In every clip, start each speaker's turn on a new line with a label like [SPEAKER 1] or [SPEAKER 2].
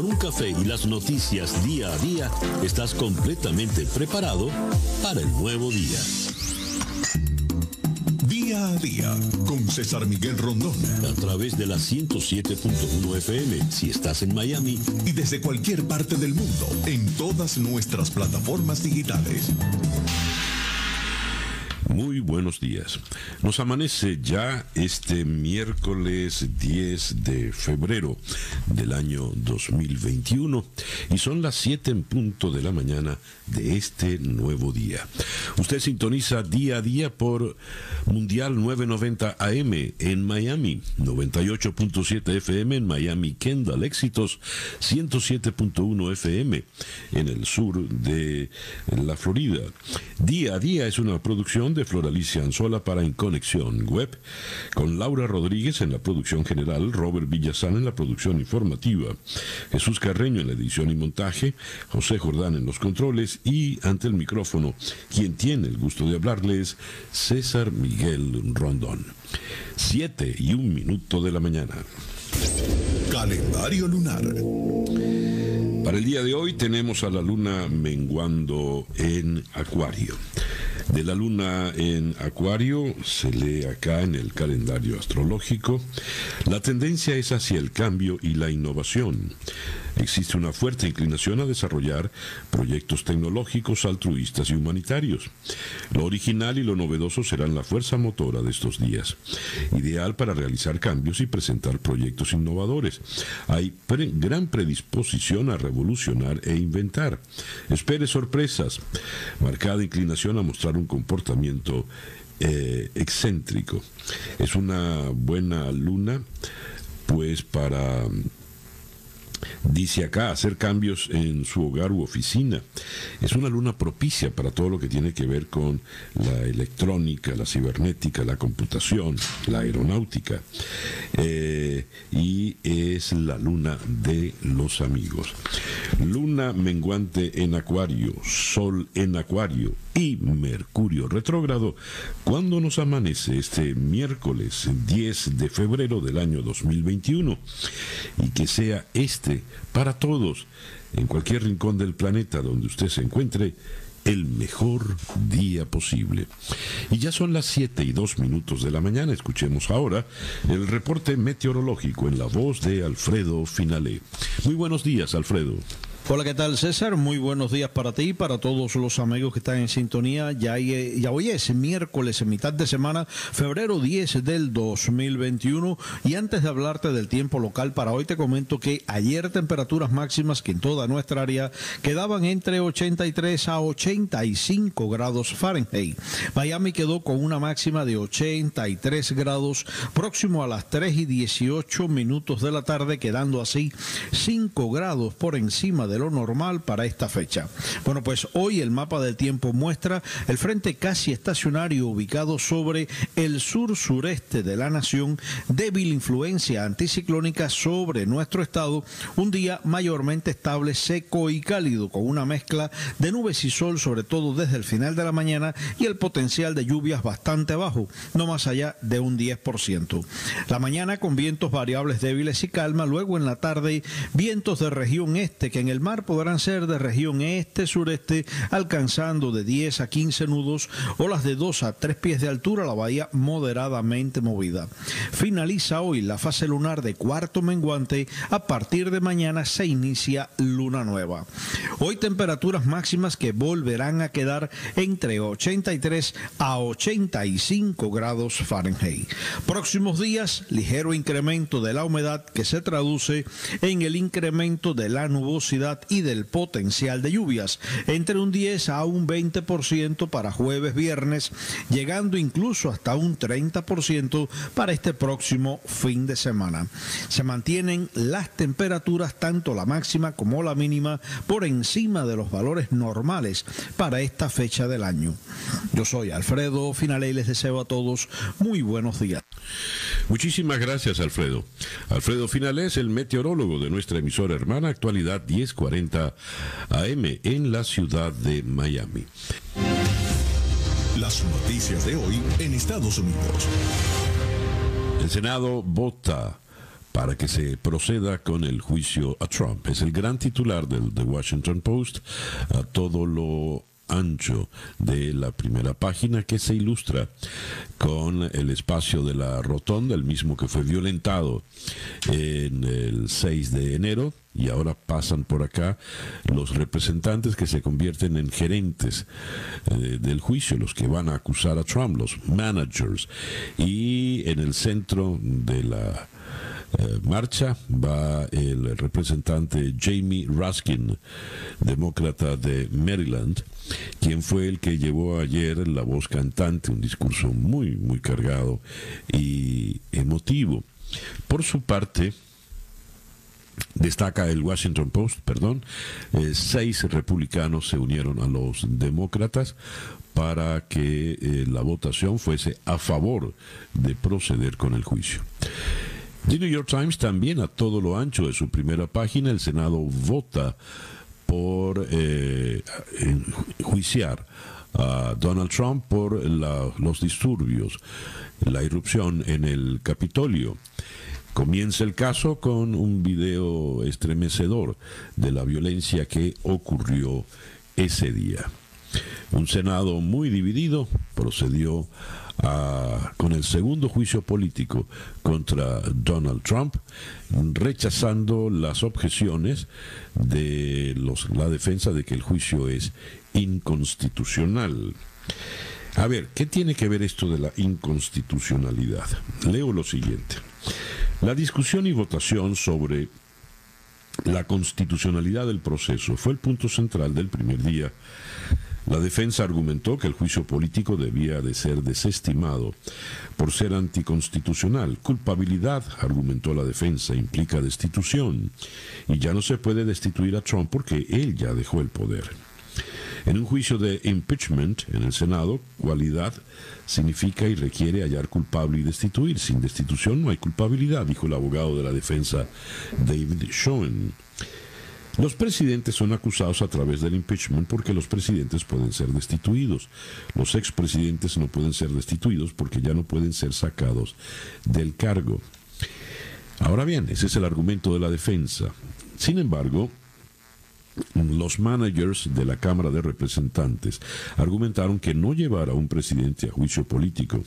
[SPEAKER 1] Con un café y las noticias día a día, estás completamente preparado para el nuevo día.
[SPEAKER 2] Día a día con César Miguel Rondón.
[SPEAKER 1] A través de la 107.1 FM si estás en Miami.
[SPEAKER 2] Y desde cualquier parte del mundo en todas nuestras plataformas digitales.
[SPEAKER 3] Muy buenos días. Nos amanece ya este miércoles 10 de febrero del año 2021 y son las 7 en punto de la mañana de este nuevo día. Usted sintoniza día a día por Mundial 990 AM en Miami, 98.7 FM en Miami Kendall, éxitos 107.1 FM en el sur de la Florida. Día a día es una producción de Floralicia Anzola para En Conexión Web, con Laura Rodríguez en la producción general, Robert Villazán en la producción informativa, Jesús Carreño en la edición y montaje, José Jordán en los controles y ante el micrófono, quien tiene el gusto de hablarles, César Miguel Rondón. Siete y un minuto de la mañana.
[SPEAKER 2] Calendario lunar.
[SPEAKER 3] Para el día de hoy tenemos a la luna menguando en Acuario. De la luna en Acuario se lee acá en el calendario astrológico, la tendencia es hacia el cambio y la innovación. Existe una fuerte inclinación a desarrollar proyectos tecnológicos, altruistas y humanitarios. Lo original y lo novedoso serán la fuerza motora de estos días, ideal para realizar cambios y presentar proyectos innovadores. Hay gran predisposición a revolucionar e inventar. Espere sorpresas, marcada inclinación a mostrar un comportamiento eh, excéntrico. Es una buena luna, pues para Dice acá, hacer cambios en su hogar u oficina. Es una luna propicia para todo lo que tiene que ver con la electrónica, la cibernética, la computación, la aeronáutica. Eh, y es la luna de los amigos. Luna menguante en Acuario, Sol en Acuario y Mercurio retrógrado cuando nos amanece este miércoles 10 de febrero del año 2021 y que sea este para todos en cualquier rincón del planeta donde usted se encuentre el mejor día posible. Y ya son las 7 y 2 minutos de la mañana. Escuchemos ahora el reporte meteorológico en la voz de Alfredo Finalé. Muy buenos días, Alfredo.
[SPEAKER 4] Hola, ¿qué tal César? Muy buenos días para ti y para todos los amigos que están en sintonía. Ya, ya hoy es miércoles, en mitad de semana, febrero 10 del 2021. Y antes de hablarte del tiempo local para hoy, te comento que ayer temperaturas máximas que en toda nuestra área quedaban entre 83 a 85 grados Fahrenheit. Miami quedó con una máxima de 83 grados próximo a las 3 y 18 minutos de la tarde, quedando así 5 grados por encima de lo normal para esta fecha. Bueno, pues hoy el mapa del tiempo muestra el frente casi estacionario ubicado sobre el sur sureste de la nación, débil influencia anticiclónica sobre nuestro estado, un día mayormente estable, seco y cálido, con una mezcla de nubes y sol, sobre todo desde el final de la mañana, y el potencial de lluvias bastante bajo, no más allá de un 10%. La mañana con vientos variables débiles y calma, luego en la tarde vientos de región este que en el mar podrán ser de región este-sureste, alcanzando de 10 a 15 nudos, olas de 2 a 3 pies de altura, la bahía moderadamente movida. Finaliza hoy la fase lunar de cuarto menguante, a partir de mañana se inicia luna nueva. Hoy temperaturas máximas que volverán a quedar entre 83 a 85 grados Fahrenheit. Próximos días, ligero incremento de la humedad que se traduce en el incremento de la nubosidad y del potencial de lluvias, entre un 10 a un 20% para jueves, viernes, llegando incluso hasta un 30% para este próximo fin de semana. Se mantienen las temperaturas, tanto la máxima como la mínima, por encima de los valores normales para esta fecha del año. Yo soy Alfredo Finale y les deseo a todos muy buenos días.
[SPEAKER 3] Muchísimas gracias, Alfredo. Alfredo Finale es el meteorólogo de nuestra emisora hermana Actualidad 10 40 AM en la ciudad de Miami.
[SPEAKER 2] Las noticias de hoy en Estados Unidos.
[SPEAKER 3] El Senado vota para que se proceda con el juicio a Trump. Es el gran titular del The Washington Post a todo lo ancho de la primera página que se ilustra con el espacio de la rotonda, el mismo que fue violentado en el 6 de enero y ahora pasan por acá los representantes que se convierten en gerentes eh, del juicio, los que van a acusar a Trump, los managers. Y en el centro de la eh, marcha va el representante Jamie Raskin, demócrata de Maryland, quien fue el que llevó ayer la voz cantante, un discurso muy, muy cargado y emotivo. Por su parte, Destaca el Washington Post, perdón, eh, seis republicanos se unieron a los demócratas para que eh, la votación fuese a favor de proceder con el juicio. The New York Times también a todo lo ancho de su primera página, el Senado vota por eh, juiciar a Donald Trump por los disturbios, la irrupción en el Capitolio. Comienza el caso con un video estremecedor de la violencia que ocurrió ese día. Un Senado muy dividido procedió con el segundo juicio político contra Donald Trump, rechazando las objeciones de los, la defensa de que el juicio es inconstitucional. A ver, ¿qué tiene que ver esto de la inconstitucionalidad? Leo lo siguiente. La discusión y votación sobre la constitucionalidad del proceso fue el punto central del primer día la defensa argumentó que el juicio político debía de ser desestimado por ser anticonstitucional. Culpabilidad, argumentó la defensa, implica destitución. Y ya no se puede destituir a Trump porque él ya dejó el poder. En un juicio de impeachment en el Senado, cualidad significa y requiere hallar culpable y destituir. Sin destitución no hay culpabilidad, dijo el abogado de la defensa David Schoen. Los presidentes son acusados a través del impeachment porque los presidentes pueden ser destituidos. Los expresidentes no pueden ser destituidos porque ya no pueden ser sacados del cargo. Ahora bien, ese es el argumento de la defensa. Sin embargo, los managers de la Cámara de Representantes argumentaron que no llevar a un presidente a juicio político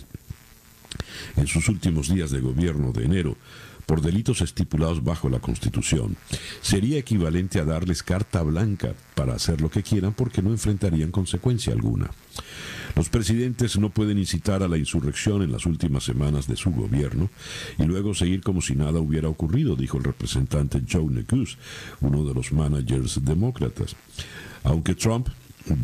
[SPEAKER 3] en sus últimos días de gobierno de enero por delitos estipulados bajo la Constitución, sería equivalente a darles carta blanca para hacer lo que quieran porque no enfrentarían consecuencia alguna. Los presidentes no pueden incitar a la insurrección en las últimas semanas de su gobierno y luego seguir como si nada hubiera ocurrido, dijo el representante Joe Neguse, uno de los managers demócratas. Aunque Trump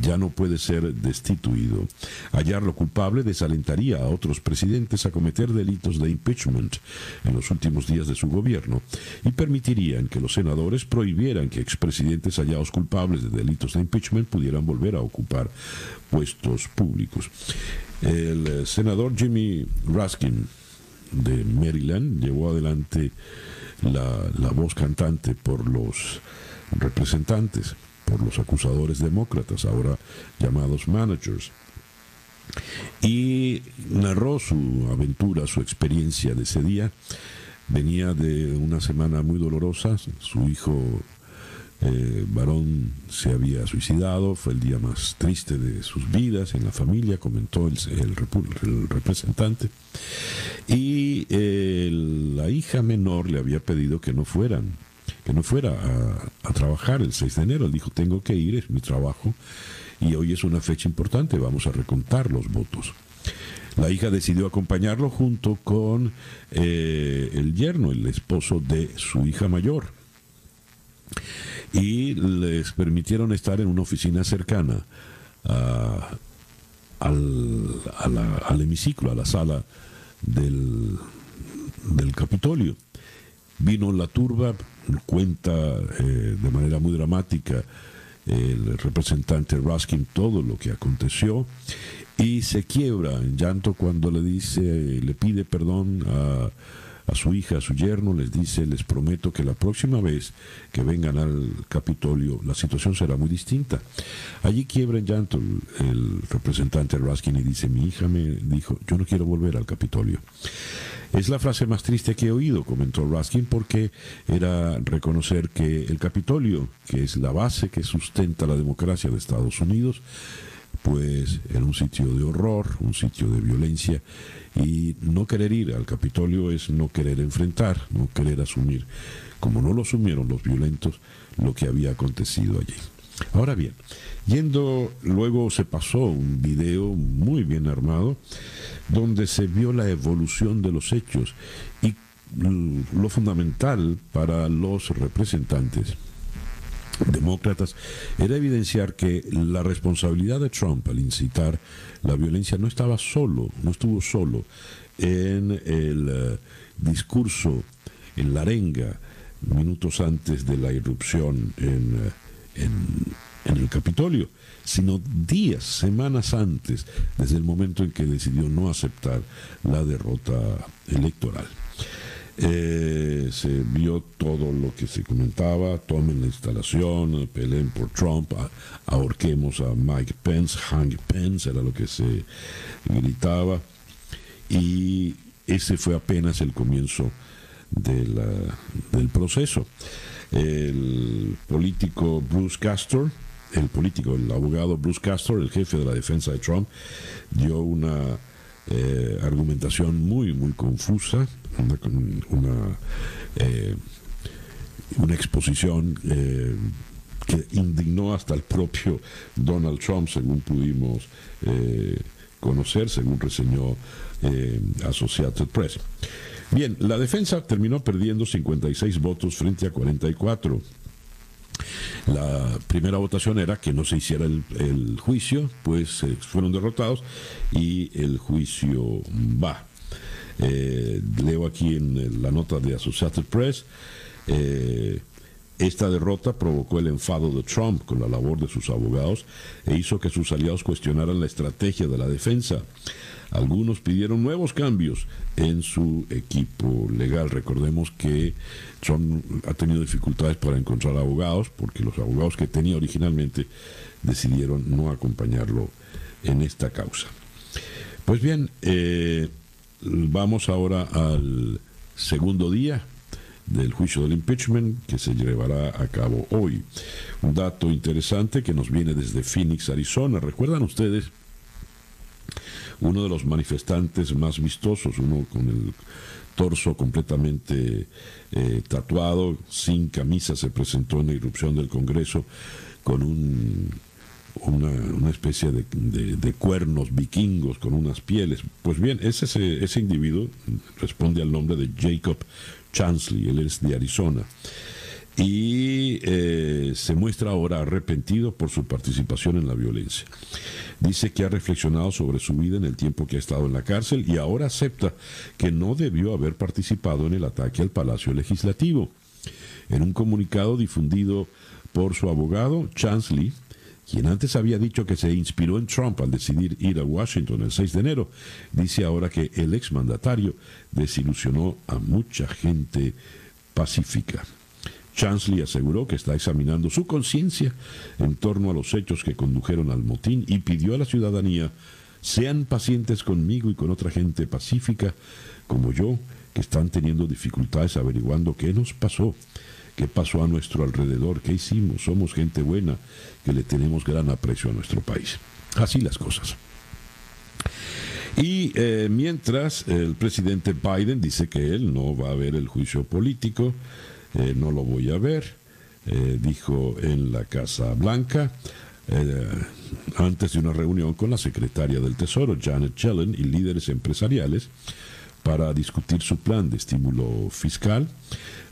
[SPEAKER 3] ya no puede ser destituido. Hallarlo culpable desalentaría a otros presidentes a cometer delitos de impeachment en los últimos días de su gobierno y permitirían que los senadores prohibieran que expresidentes hallados culpables de delitos de impeachment pudieran volver a ocupar puestos públicos. El eh, senador Jimmy Raskin de Maryland llevó adelante la, la voz cantante por los representantes por los acusadores demócratas, ahora llamados managers. Y narró su aventura, su experiencia de ese día. Venía de una semana muy dolorosa, su hijo eh, varón se había suicidado, fue el día más triste de sus vidas en la familia, comentó el, representante. Y eh, la hija menor le había pedido que no fueran que no fuera a, trabajar el 6 de enero. Él dijo, tengo que ir, es mi trabajo, y hoy es una fecha importante, vamos a recontar los votos. La hija decidió acompañarlo junto con eh, el yerno, el esposo de su hija mayor. Y les permitieron estar en una oficina cercana al, hemiciclo, a la sala del, del Capitolio. Vino la turba, cuenta eh, de manera muy dramática el representante Raskin todo lo que aconteció y se quiebra en llanto cuando le dice, le pide perdón a, su hija, a su yerno, les dice, les prometo que la próxima vez que vengan al Capitolio la situación será muy distinta. Allí quiebra en llanto el, el representante Raskin y dice, mi hija me dijo, yo no quiero volver al Capitolio. Es la frase más triste que he oído, comentó Raskin, porque era reconocer que el Capitolio, que es la base que sustenta la democracia de Estados Unidos, pues era un sitio de horror, un sitio de violencia, y no querer ir al Capitolio es no querer enfrentar, no querer asumir, como no lo asumieron los violentos, lo que había acontecido allí. Ahora bien, yendo, luego se pasó un video muy bien armado donde se vio la evolución de los hechos y lo fundamental para los representantes demócratas era evidenciar que la responsabilidad de Trump al incitar la violencia no estaba solo, no estuvo solo en el eh, discurso, en la arenga, minutos antes de la irrupción en, eh, en el Capitolio, sino días, semanas antes, desde el momento en que decidió no aceptar la derrota electoral. Eh, se vio todo lo que se comentaba, tomen la instalación, peleen por Trump, ahorquemos a Mike Pence, Hank Pence, era lo que se gritaba, y ese fue apenas el comienzo del proceso. El político Bruce Castor, el político, el abogado Bruce Castor, el jefe de la defensa de Trump, dio una eh, argumentación muy, muy confusa, una, eh, exposición eh, que indignó hasta el propio Donald Trump, según pudimos conocer, según reseñó Associated Press. Bien, la defensa terminó perdiendo 56 votos frente a 44 la primera votación era que no se hiciera el, juicio, pues eh, fueron derrotados y el juicio va. Eh, leo aquí en la nota de Associated Press. Eh, esta derrota provocó el enfado de Trump con la labor de sus abogados e hizo que sus aliados cuestionaran la estrategia de la defensa. Algunos pidieron nuevos cambios en su equipo legal. Recordemos que ha tenido dificultades para encontrar abogados porque los abogados que tenía originalmente decidieron no acompañarlo en esta causa. Pues bien, eh, vamos ahora al segundo día del juicio del impeachment que se llevará a cabo hoy. Un dato interesante que nos viene desde Phoenix, Arizona. ¿Recuerdan ustedes uno de los manifestantes más vistosos, uno con el torso completamente eh, tatuado, sin camisa, se presentó en la irrupción del Congreso con un, una, especie de, cuernos vikingos con unas pieles. Pues bien, ese, ese individuo responde al nombre de Jacob Chansley, él es de Arizona y eh, se muestra ahora arrepentido por su participación en la violencia. Dice que ha reflexionado sobre su vida en el tiempo que ha estado en la cárcel y ahora acepta que no debió haber participado en el ataque al Palacio Legislativo. En un comunicado difundido por su abogado, Chansley, quien antes había dicho que se inspiró en Trump al decidir ir a Washington el 6 de enero, dice ahora que el exmandatario desilusionó a mucha gente pacífica. Chansley aseguró que está examinando su conciencia en torno a los hechos que condujeron al motín y pidió a la ciudadanía sean pacientes conmigo y con otra gente pacífica como yo, que están teniendo dificultades averiguando qué nos pasó, qué pasó a nuestro alrededor, qué hicimos, somos gente buena, que le tenemos gran aprecio a nuestro país. Así las cosas. Y eh, mientras el presidente Biden dice que él no va a ver el juicio político, eh, no lo voy a ver, eh, dijo en la Casa Blanca, eh, antes de una reunión con la secretaria del Tesoro, Janet Yellen, y líderes empresariales para discutir su plan de estímulo fiscal.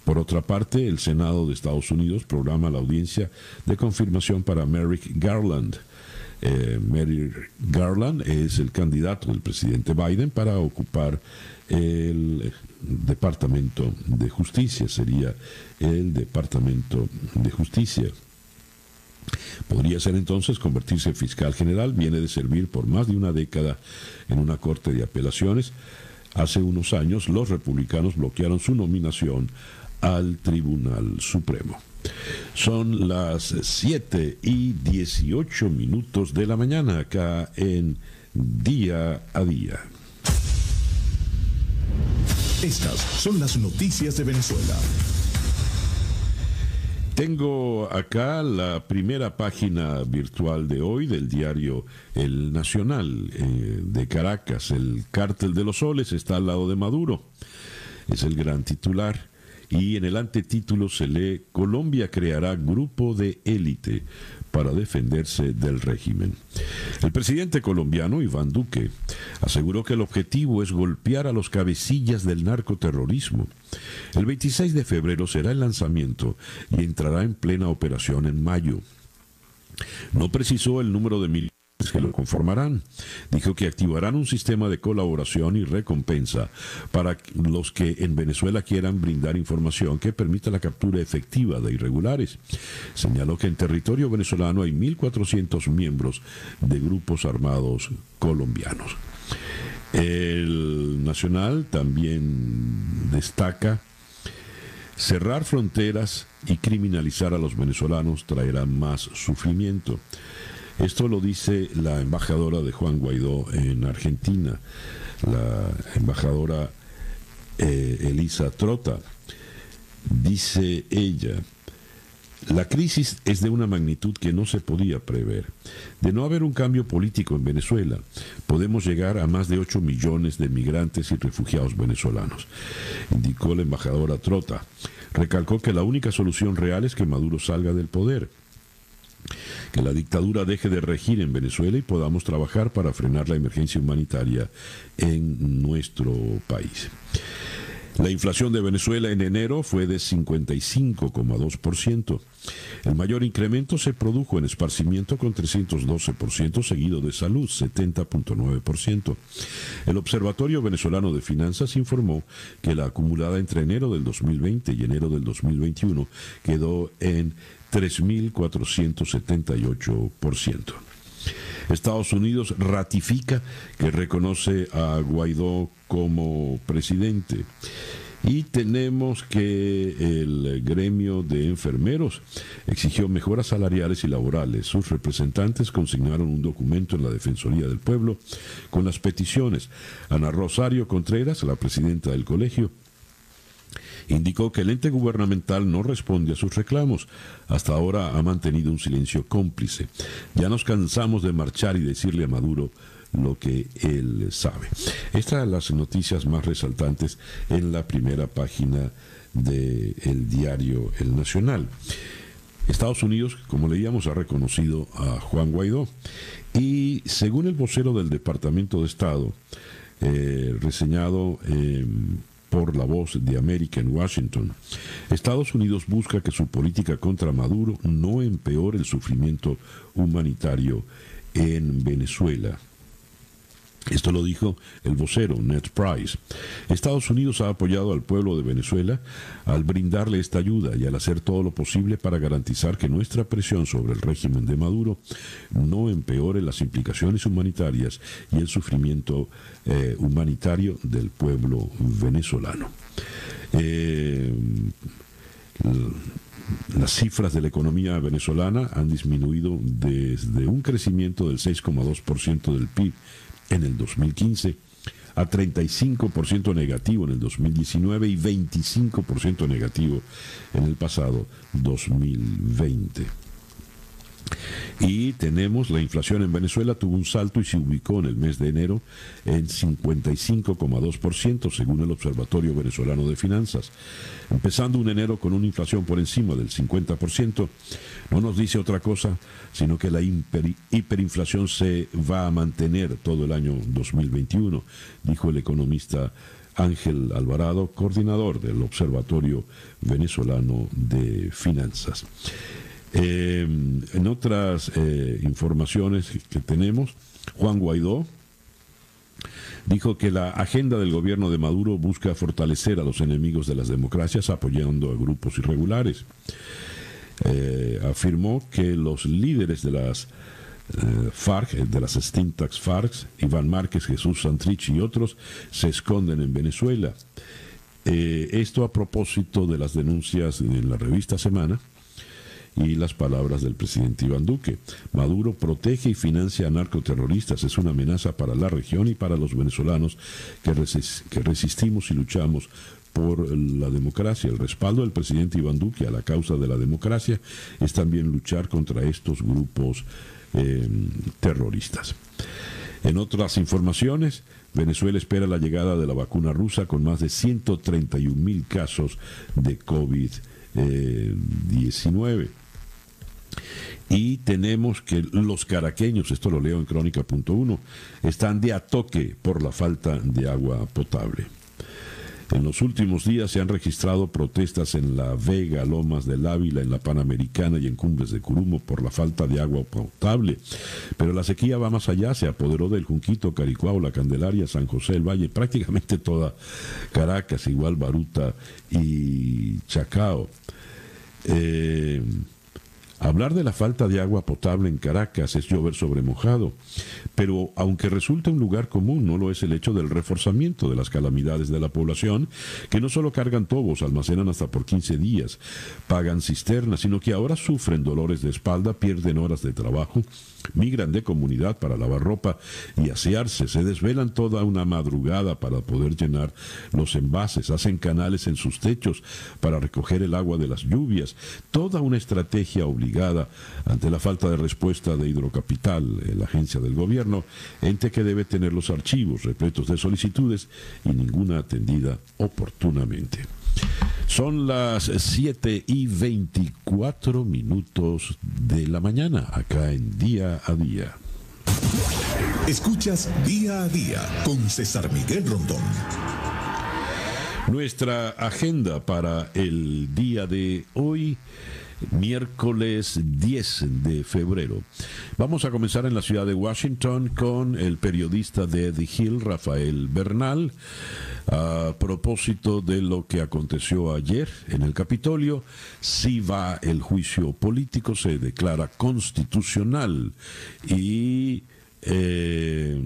[SPEAKER 3] Por otra parte, el Senado de Estados Unidos programa la audiencia de confirmación para Merrick Garland. Merrick Garland es el candidato del presidente Biden para ocupar el Departamento de Justicia, sería el Departamento de Justicia. Podría ser entonces convertirse en fiscal general, viene de servir por más de una década en una corte de apelaciones. Hace unos años los republicanos bloquearon su nominación al Tribunal Supremo. Son las 7 y 18 minutos de la mañana acá en Día a Día.
[SPEAKER 2] Estas son las noticias de Venezuela.
[SPEAKER 3] Tengo acá la primera página virtual de hoy del diario El Nacional eh, de Caracas. El cártel de los soles está al lado de Maduro. Es el gran titular. Y en el antetítulo se lee Colombia creará grupo de élite para defenderse del régimen. El presidente colombiano Iván Duque aseguró que el objetivo es golpear a los cabecillas del narcoterrorismo. El 26 de febrero será el lanzamiento y entrará en plena operación en mayo. No precisó el número de militares que lo conformarán. Dijo que activarán un sistema de colaboración y recompensa para los que en Venezuela quieran brindar información que permita la captura efectiva de irregulares. Señaló que en territorio venezolano hay 1.400 miembros de grupos armados colombianos. El Nacional también destaca cerrar fronteras y criminalizar a los venezolanos traerá más sufrimiento. Esto lo dice la embajadora de Juan Guaidó en Argentina, la embajadora eh, Elisa Trota. Dice ella, la crisis es de una magnitud que no se podía prever. De no haber un cambio político en Venezuela, podemos llegar a más de 8 millones de migrantes y refugiados venezolanos, indicó la embajadora Trota. Recalcó que la única solución real es que Maduro salga del poder que la dictadura deje de regir en Venezuela y podamos trabajar para frenar la emergencia humanitaria en nuestro país. La inflación de Venezuela en enero fue de 55,2%. El mayor incremento se produjo en esparcimiento con 312%, seguido de salud 70.9%. El Observatorio Venezolano de Finanzas informó que la acumulada entre enero del 2020 y enero del 2021 quedó en 3.478%. Estados Unidos ratifica que reconoce a Guaidó como presidente. Y tenemos que el gremio de enfermeros exigió mejoras salariales y laborales. Sus representantes consignaron un documento en la Defensoría del Pueblo con las peticiones. Ana Rosario Contreras, la presidenta del colegio, indicó que el ente gubernamental no responde a sus reclamos. Hasta ahora ha mantenido un silencio cómplice. Ya nos cansamos de marchar y decirle a Maduro lo que él sabe. Estas son las noticias más resaltantes en la primera página del diario El Nacional. Estados Unidos, como leíamos, ha reconocido a Juan Guaidó y según el vocero del Departamento de Estado, eh, reseñado por la voz de América en Washington. Estados Unidos busca que su política contra Maduro no empeore el sufrimiento humanitario en Venezuela. Esto lo dijo el vocero Ned Price. Estados Unidos ha apoyado al pueblo de Venezuela al brindarle esta ayuda y al hacer todo lo posible para garantizar que nuestra presión sobre el régimen de Maduro no empeore las implicaciones humanitarias y el sufrimiento eh, humanitario del pueblo venezolano. Eh, las cifras de la economía venezolana han disminuido desde un crecimiento del 6,2% del PIB en el 2015, a 35% negativo en el 2019 y 25% negativo en el pasado 2020. Y tenemos la inflación en Venezuela tuvo un salto y se ubicó en el mes de enero en 55,2% según el Observatorio Venezolano de Finanzas. Empezando un enero con una inflación por encima del 50%, no nos dice otra cosa, sino que la hiperinflación se va a mantener todo el año 2021, dijo el economista Ángel Alvarado, coordinador del Observatorio Venezolano de Finanzas. Eh, en otras eh, informaciones que tenemos, Juan Guaidó dijo que la agenda del gobierno de Maduro busca fortalecer a los enemigos de las democracias apoyando a grupos irregulares. Eh, afirmó que los líderes de las FARC, de las extintas FARC, Iván Márquez, Jesús Santrich y otros, se esconden en Venezuela. esto a propósito de las denuncias en la revista Semana, y las palabras del presidente Iván Duque. Maduro protege y financia a narcoterroristas, es una amenaza para la región y para los venezolanos que, resistimos y luchamos por la democracia. El respaldo del presidente Iván Duque a la causa de la democracia es también luchar contra estos grupos eh, terroristas. En otras informaciones, Venezuela espera la llegada de la vacuna rusa con más de 131 mil casos de COVID-19. Y tenemos que los caraqueños, esto lo leo en crónica.1, están de a toque por la falta de agua potable. En los últimos días se han registrado protestas en La Vega, Lomas del Ávila, en la Panamericana y en Cumbres de Curumo por la falta de agua potable. Pero la sequía va más allá, se apoderó del Junquito, Caricuao, La Candelaria, San José, el Valle, prácticamente toda Caracas, igual Baruta y Chacao. Eh, Hablar de la falta de agua potable en Caracas es llover sobre mojado, pero aunque resulta un lugar común, no lo es el hecho del reforzamiento de las calamidades de la población, que no solo cargan tobos, almacenan hasta por 15 días, pagan cisternas, sino que ahora sufren dolores de espalda, pierden horas de trabajo, migran de comunidad para lavar ropa y asearse, se desvelan toda una madrugada para poder llenar los envases, hacen canales en sus techos para recoger el agua de las lluvias, toda una estrategia obligada ante la falta de respuesta de Hidrocapital, eh, la agencia del gobierno, ente que debe tener los archivos repletos de solicitudes y ninguna atendida oportunamente. Son las 7 y 24 minutos de la mañana, acá en Día a Día.
[SPEAKER 2] Escuchas Día a Día con César Miguel Rondón.
[SPEAKER 3] Nuestra agenda para el día de hoy miércoles 10 de febrero. Vamos a comenzar en la ciudad de Washington con el periodista de The Hill, Rafael Bernal, a propósito de lo que aconteció ayer en el Capitolio. Si va el juicio político, se declara constitucional y... Eh,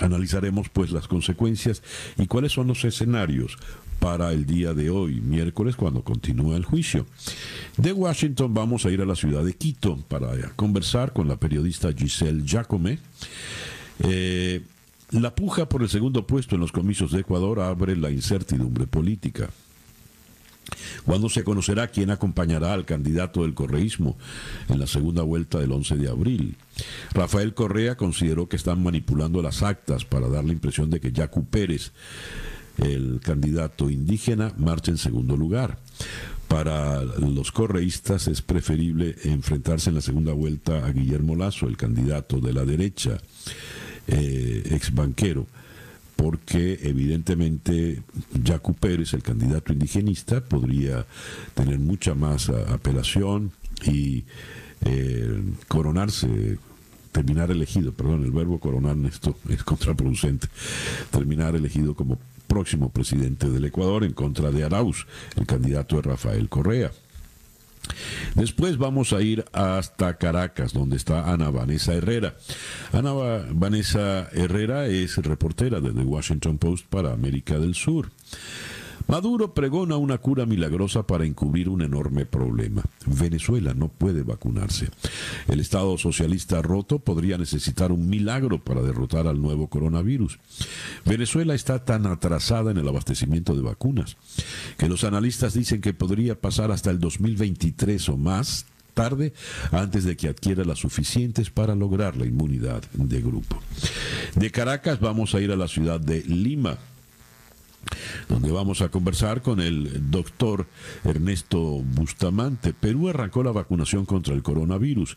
[SPEAKER 3] analizaremos pues las consecuencias y cuáles son los escenarios para el día de hoy, miércoles, cuando continúa el juicio. De Washington vamos a ir a la ciudad de Quito para conversar con la periodista Giselle Jacome. Eh, la puja por el segundo puesto en los comicios de Ecuador abre la incertidumbre política. ¿Cuándo se conocerá quién acompañará al candidato del correísmo en la segunda vuelta del 11 de abril? Rafael Correa consideró que están manipulando las actas para dar la impresión de que Jacu Pérez el candidato indígena marcha en segundo lugar. Para los correístas es preferible enfrentarse en la segunda vuelta a Guillermo Lazo, el candidato de la derecha, eh, ex banquero, porque evidentemente Jacu Pérez, el candidato indigenista, podría tener mucha más apelación y eh, coronarse terminar elegido, perdón, el verbo coronar esto es contraproducente, terminar elegido como próximo presidente del Ecuador en contra de Arauz, el candidato de Rafael Correa. Después vamos a ir hasta Caracas, donde está Ana Vanessa Herrera. Ana Vanessa Herrera es reportera de The Washington Post para América del Sur. Maduro pregona una cura milagrosa para encubrir un enorme problema. Venezuela no puede vacunarse. El Estado socialista roto podría necesitar un milagro para derrotar al nuevo coronavirus. Venezuela está tan atrasada en el abastecimiento de vacunas que los analistas dicen que podría pasar hasta el 2023 o más tarde antes de que adquiera las suficientes para lograr la inmunidad de grupo. De Caracas vamos a ir a la ciudad de Lima donde vamos a conversar con el doctor Ernesto Bustamante. Perú arrancó la vacunación contra el coronavirus.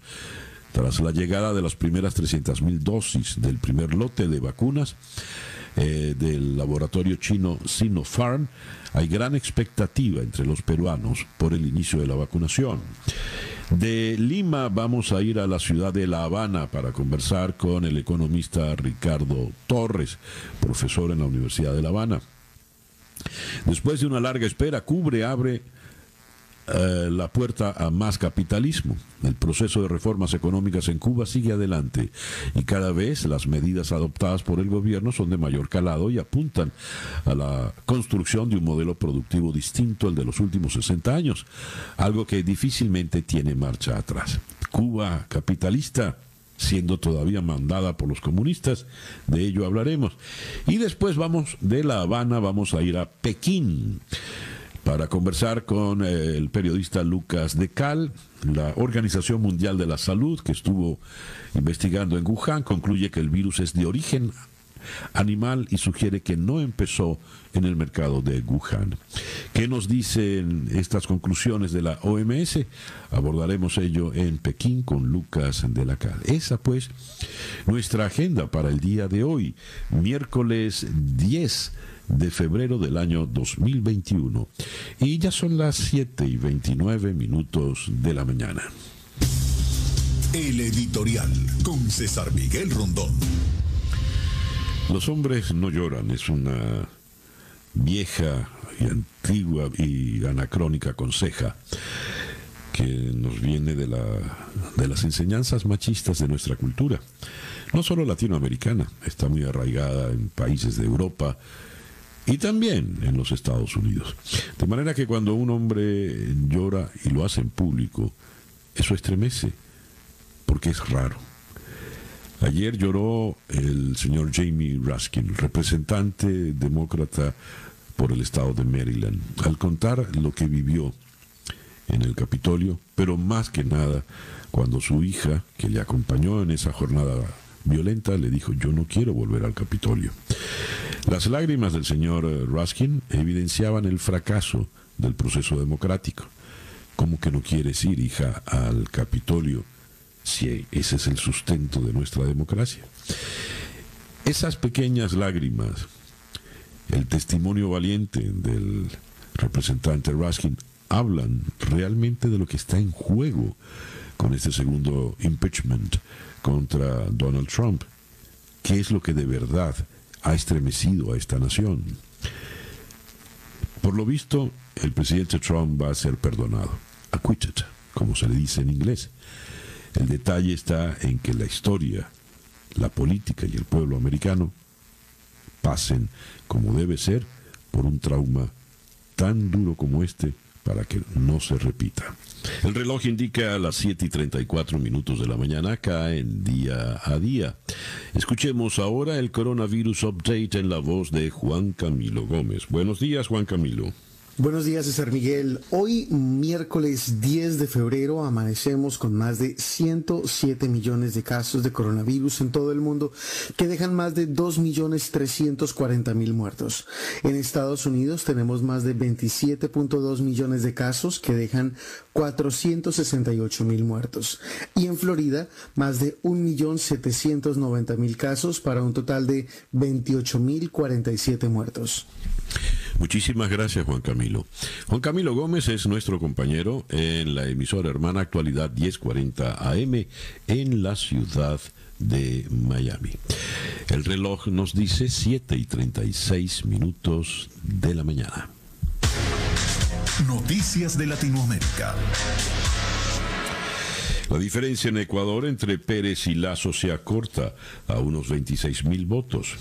[SPEAKER 3] Tras la llegada de las primeras 300.000 dosis del primer lote de vacunas eh, del laboratorio chino Sinopharm, hay gran expectativa entre los peruanos por el inicio de la vacunación. De Lima vamos a ir a la ciudad de La Habana para conversar con el economista Ricardo Torres, profesor en la Universidad de La Habana. Después de una larga espera, Cubre abre eh, la puerta a más capitalismo. El proceso de reformas económicas en Cuba sigue adelante y cada vez las medidas adoptadas por el gobierno son de mayor calado y apuntan a la construcción de un modelo productivo distinto al de los últimos 60 años, algo que difícilmente tiene marcha atrás. Cuba capitalista siendo todavía mandada por los comunistas, de ello hablaremos. Y después vamos de La Habana, vamos a ir a Pekín para conversar con eh, el periodista Lucas de Cal. La Organización Mundial de la Salud, que estuvo investigando en Wuhan, concluye que el virus es de origen animal y sugiere que no empezó en el mercado de Wuhan. ¿Qué nos dicen estas conclusiones de la OMS? Abordaremos ello en Pekín con Lucas de la Cal. Esa pues nuestra agenda para el día de hoy, miércoles 10 de febrero del año 2021. Y ya son las 7 y 29 minutos de la mañana.
[SPEAKER 2] El editorial con César Miguel Rondón.
[SPEAKER 3] Los hombres no lloran, es una vieja y antigua y anacrónica conseja que nos viene de, la, de las enseñanzas machistas de nuestra cultura. No solo latinoamericana, está muy arraigada en países de Europa, y también en los Estados Unidos. De manera que cuando un hombre llora y lo hace en público, eso estremece, porque es raro. Ayer lloró el señor Jamie Raskin, representante demócrata por el estado de Maryland, al contar lo que vivió en el Capitolio, pero más que nada cuando su hija, que le acompañó en esa jornada violenta, le dijo, yo no quiero volver al Capitolio. Las lágrimas del señor eh, Ruskin evidenciaban el fracaso del proceso democrático. ¿Cómo que no quieres ir, hija, al Capitolio si ese es el sustento de nuestra democracia? Esas pequeñas lágrimas, el testimonio valiente del representante Ruskin, hablan realmente de lo que está en juego con este segundo impeachment contra Donald Trump. ¿Qué es lo que de verdad ha estremecido a esta nación. Por lo visto, el presidente Trump va a ser perdonado, acquitted, como se le dice en inglés. El detalle está en que la historia, la política y el pueblo americano pasen, como debe ser, por un trauma tan duro como este para que no se repita. El reloj indica las 7 y 34 minutos de la mañana acá en día a día. Escuchemos ahora el coronavirus update en la voz de Juan Camilo Gómez. Buenos días, Juan Camilo.
[SPEAKER 5] Buenos días, César Miguel. Hoy, miércoles 10 de febrero, amanecemos con más de 107 millones de casos de coronavirus en todo el mundo, que dejan más de 2 millones 340 mil muertos. En Estados Unidos tenemos más de 27.2 millones de casos, que dejan 468 mil muertos. Y en Florida, más de 1.790.000 casos para un total de 28.047 muertos.
[SPEAKER 3] Muchísimas gracias, Juan Camilo. Juan Camilo Gómez es nuestro compañero en la emisora hermana Actualidad 1040 AM en la ciudad de Miami. El reloj nos dice 7 y 36 minutos de la mañana.
[SPEAKER 2] Noticias de Latinoamérica.
[SPEAKER 3] La diferencia en Ecuador entre Pérez y Lazo se acorta a unos 26 mil votos.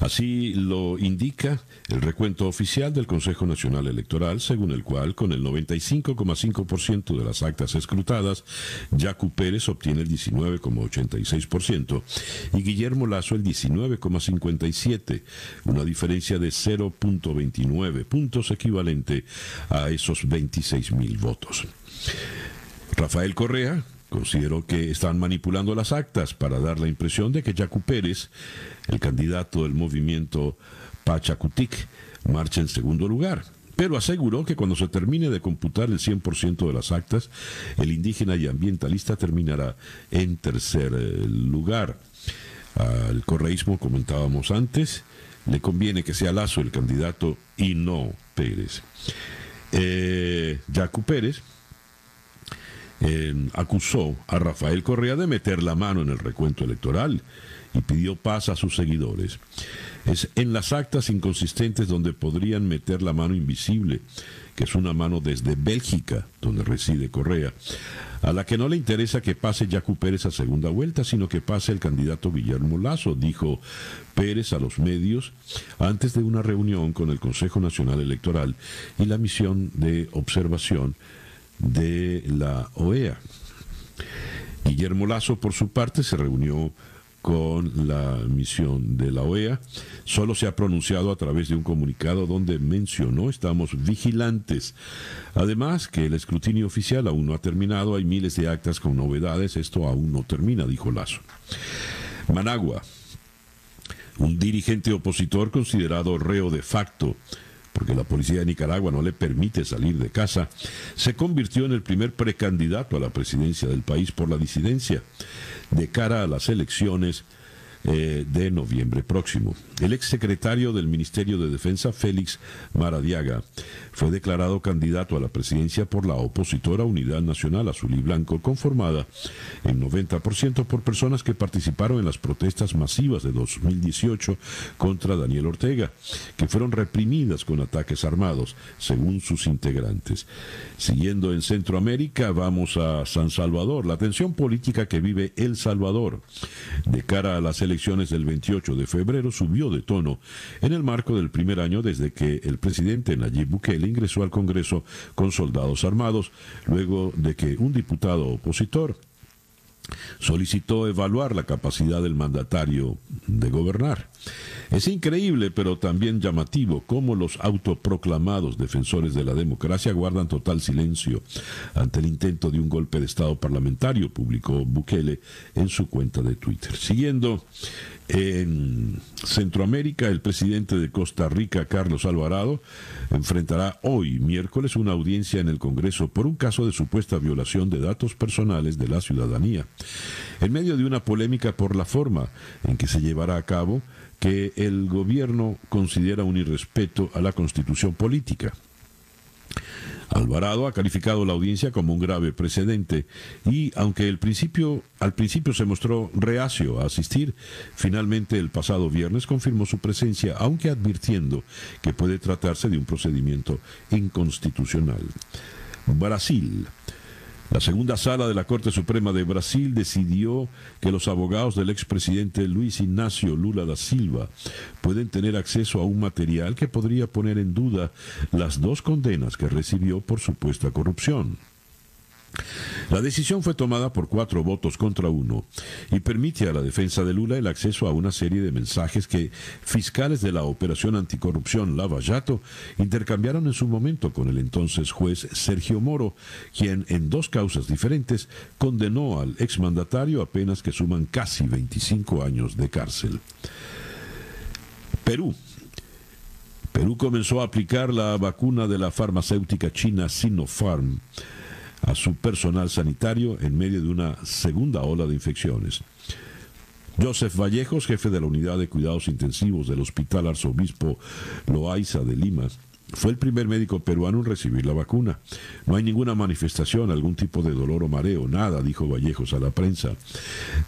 [SPEAKER 3] Así lo indica el recuento oficial del Consejo Nacional Electoral, según el cual, con el 95,5% de las actas escrutadas, Yacu Pérez obtiene el 19,86% y Guillermo Lazo el 19,57%, una diferencia de 0.29 puntos equivalente a esos 26 mil votos. Rafael Correa, Considero que están manipulando las actas para dar la impresión de que Yacu Pérez, el candidato del movimiento Pachacutic, marcha en segundo lugar. Pero aseguró que cuando se termine de computar el 100% de las actas, el indígena y ambientalista terminará en tercer eh, lugar. Al correísmo, comentábamos antes, le conviene que sea Lazo el candidato y no Pérez. Eh, Pérez acusó a Rafael Correa de meter la mano en el recuento electoral y pidió paz a sus seguidores. Es en las actas inconsistentes donde podrían meter la mano invisible, que es una mano desde Bélgica, donde reside Correa, a la que no le interesa que pase Yacu Pérez a segunda vuelta, sino que pase el candidato Guillermo Lazo, dijo Pérez a los medios antes de una reunión con el Consejo Nacional Electoral y la misión de observación de la OEA. Guillermo Lazo, por su parte, se reunió con la misión de la OEA. Solo se ha pronunciado a través de un comunicado donde mencionó estamos vigilantes. Además que el escrutinio oficial aún no ha terminado, hay miles de actas con novedades, esto aún no termina, dijo Lazo. Managua, un dirigente opositor considerado reo de facto porque la policía de Nicaragua no le permite salir de casa, se convirtió en el primer precandidato a la presidencia del país por la disidencia de cara a las elecciones eh, de noviembre próximo. El exsecretario del Ministerio de Defensa, Félix Maradiaga, fue declarado candidato a la presidencia por la opositora Unidad Nacional Azul y Blanco, conformada en 90% por personas que participaron en las protestas masivas de 2018 contra Daniel Ortega, que fueron reprimidas con ataques armados, según sus integrantes. Siguiendo en Centroamérica, vamos a San Salvador. La tensión política que vive El Salvador de cara a las elecciones del 28 de febrero subió de tono en el marco del primer año desde que el presidente Nayib Bukele ingresó al Congreso con soldados armados, luego de que un diputado opositor solicitó evaluar la capacidad del mandatario de gobernar. Es increíble, pero también llamativo, cómo los autoproclamados defensores de la democracia guardan total silencio ante el intento de un golpe de Estado parlamentario, publicó Bukele en su cuenta de Twitter. Siguiendo en Centroamérica, el presidente de Costa Rica, Carlos Alvarado, enfrentará hoy, miércoles, una audiencia en el Congreso por un caso de supuesta violación de datos personales de la ciudadanía, en medio de una polémica por la forma en que se llevará a cabo que el gobierno considera un irrespeto a la constitución política. Alvarado ha calificado la audiencia como un grave precedente y aunque al principio se mostró reacio a asistir, finalmente el pasado viernes confirmó su presencia, aunque advirtiendo que puede tratarse de un procedimiento inconstitucional. Brasil. La segunda sala de la Corte Suprema de Brasil decidió que los abogados del expresidente Luis Ignacio Lula da Silva pueden tener acceso a un material que podría poner en duda las dos condenas que recibió por supuesta corrupción. La decisión fue tomada por cuatro votos contra uno y permite a la defensa de Lula el acceso a una serie de mensajes que fiscales de la Operación Anticorrupción Lavallato intercambiaron en su momento con el entonces juez Sergio Moro, quien en dos causas diferentes condenó al exmandatario a penas que suman casi 25 años de cárcel. Perú. Perú comenzó a aplicar la vacuna de la farmacéutica china Sinopharm a su personal sanitario en medio de una segunda ola de infecciones. Joseph Vallejos, jefe de la unidad de cuidados intensivos del Hospital Arzobispo Loaiza de Lima, fue el primer médico peruano en recibir la vacuna. No hay ninguna manifestación, algún tipo de dolor o mareo, nada, dijo Vallejos a la prensa.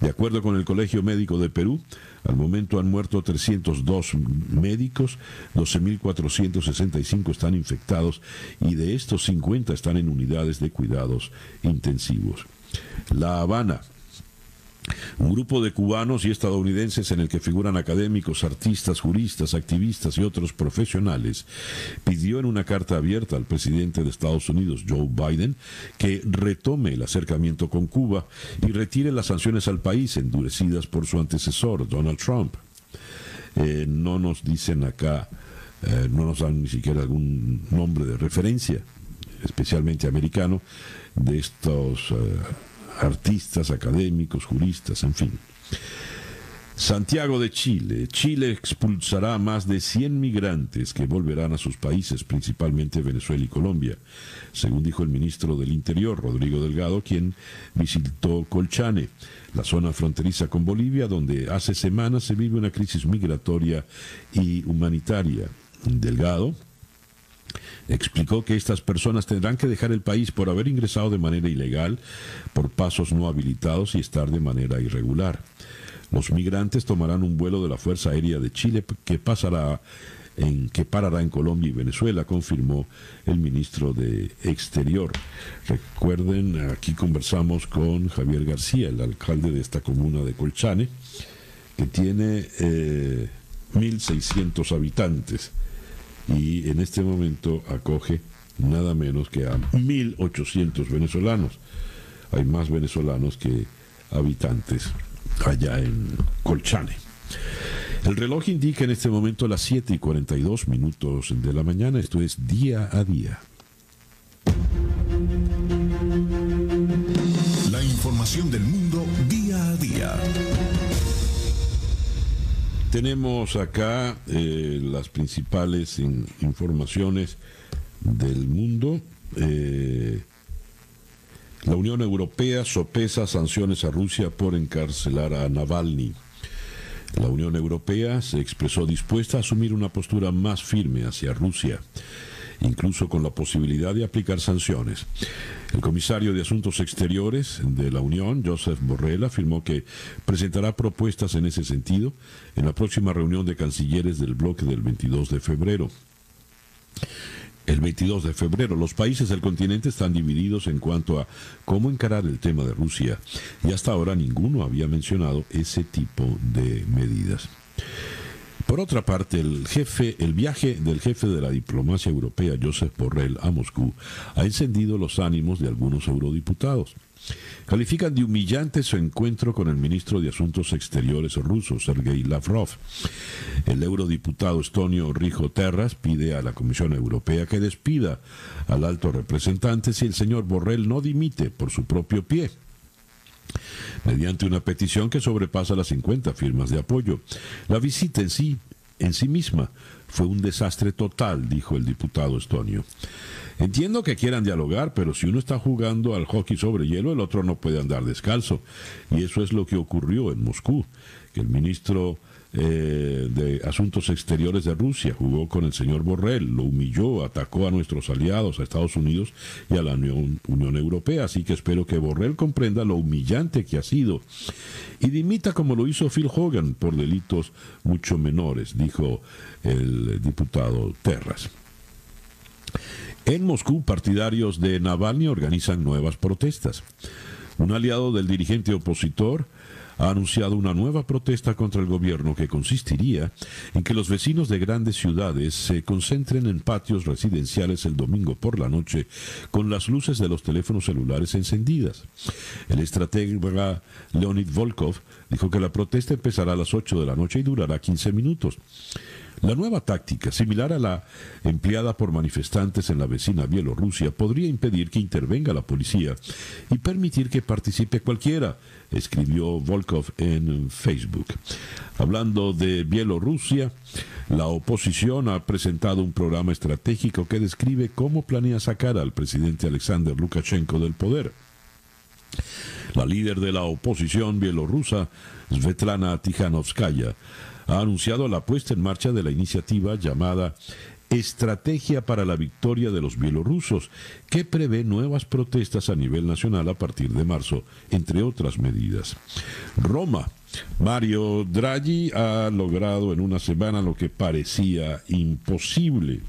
[SPEAKER 3] De acuerdo con el Colegio Médico de Perú, al momento han muerto 302 médicos, 12.465 están infectados y de estos 50 están en unidades de cuidados intensivos. La Habana, un grupo de cubanos y estadounidenses en el que figuran académicos, artistas, juristas, activistas y otros profesionales, pidió en una carta abierta al presidente de Estados Unidos, Joe Biden, que retome el acercamiento con Cuba y retire las sanciones al país endurecidas por su antecesor, Donald Trump. Eh, no nos dicen acá, eh, no nos dan ni siquiera algún nombre de referencia, especialmente americano, de estos... Eh, artistas, académicos, juristas, en fin. Santiago de Chile. Chile expulsará a más de 100 migrantes que volverán a sus países, principalmente Venezuela y Colombia, según dijo el ministro del Interior, Rodrigo Delgado, quien visitó Colchane, la zona fronteriza con Bolivia, donde hace semanas se vive una crisis migratoria y humanitaria. Delgado explicó que estas personas tendrán que dejar el país por haber ingresado de manera ilegal, por pasos no habilitados y estar de manera irregular. Los migrantes tomarán un vuelo de la Fuerza Aérea de Chile que pasará en que parará en Colombia y Venezuela, confirmó el ministro de Exterior. Recuerden, aquí conversamos con Javier García, el alcalde de esta comuna de Colchane, que tiene 1.600 eh, habitantes y en este momento acoge nada menos que a 1.800 venezolanos. Hay más venezolanos que habitantes allá en Colchane. El reloj indica en este momento las 7 y 42 minutos de la mañana, esto es día a día.
[SPEAKER 2] La información del mundo día a día.
[SPEAKER 3] Tenemos acá eh, las principales informaciones del mundo. Eh, la Unión Europea sopesa sanciones a Rusia por encarcelar a Navalny. La Unión Europea se expresó dispuesta a asumir una postura más firme hacia Rusia, incluso con la posibilidad de aplicar sanciones. El comisario de Asuntos Exteriores de la Unión, Joseph Borrell, afirmó que presentará propuestas en ese sentido en la próxima reunión de cancilleres del bloque del 22 de febrero el 22 de febrero. Los países del continente están divididos en cuanto a cómo encarar el tema de Rusia y hasta ahora ninguno había mencionado ese tipo de medidas. Por otra parte, el jefe, el viaje del jefe de la diplomacia europea, Joseph Borrell, a Moscú, ha encendido los ánimos de algunos eurodiputados. Califican de humillante su encuentro con el ministro de Asuntos Exteriores ruso, Sergei Lavrov. El eurodiputado estonio Rijo Terras pide a la Comisión Europea que despida al alto representante si el señor Borrell no dimite por su propio pie mediante una petición que sobrepasa las 50 firmas de apoyo. La visita en sí, en sí misma, fue un desastre total, dijo el diputado estonio. Entiendo que quieran dialogar, pero si uno está jugando al hockey sobre hielo, el otro no puede andar descalzo. Y eso es lo que ocurrió en Moscú, que el ministro eh, de Asuntos Exteriores de Rusia jugó con el señor Borrell, lo humilló, atacó a nuestros aliados, a Estados Unidos y a la Unión, Unión Europea. Así que espero que Borrell comprenda lo humillante que ha sido y dimita como lo hizo Phil Hogan por delitos mucho menores, dijo el diputado Terras. En Moscú, partidarios de Navalny organizan nuevas protestas. Un aliado del dirigente opositor ha anunciado una nueva protesta contra el gobierno que consistiría en que los vecinos de grandes ciudades se concentren en patios residenciales el domingo por la noche con las luces de los teléfonos celulares encendidas. El estratega Leonid Volkov dijo que la protesta empezará a las 8 de la noche y durará 15 minutos. La nueva táctica, similar a la empleada por manifestantes en la vecina Bielorrusia, podría impedir que intervenga la policía y permitir que participe cualquiera, escribió Volkov en Facebook. Hablando de Bielorrusia, la oposición ha presentado un programa estratégico que describe cómo planea sacar al presidente Alexander Lukashenko del poder. La líder de la oposición bielorrusa, Svetlana Tikhanovskaya, ha anunciado la puesta en marcha de la iniciativa llamada Estrategia para la Victoria de los Bielorrusos, que prevé nuevas protestas a nivel nacional a partir de marzo, entre otras medidas. Roma. Mario Draghi ha logrado en una semana lo que parecía imposible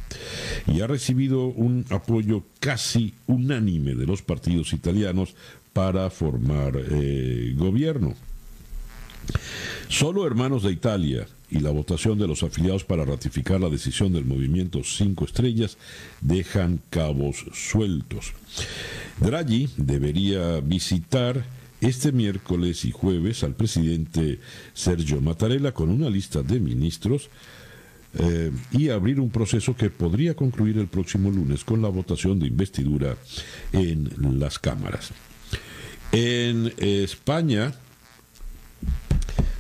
[SPEAKER 3] y ha recibido un apoyo casi unánime de los partidos italianos para formar eh, gobierno. Solo Hermanos de Italia y la votación de los afiliados para ratificar la decisión del movimiento Cinco Estrellas dejan cabos sueltos. Draghi debería visitar este miércoles y jueves al presidente Sergio Mattarella con una lista de ministros eh, y abrir un proceso que podría concluir el próximo lunes con la votación de investidura en las cámaras. En España,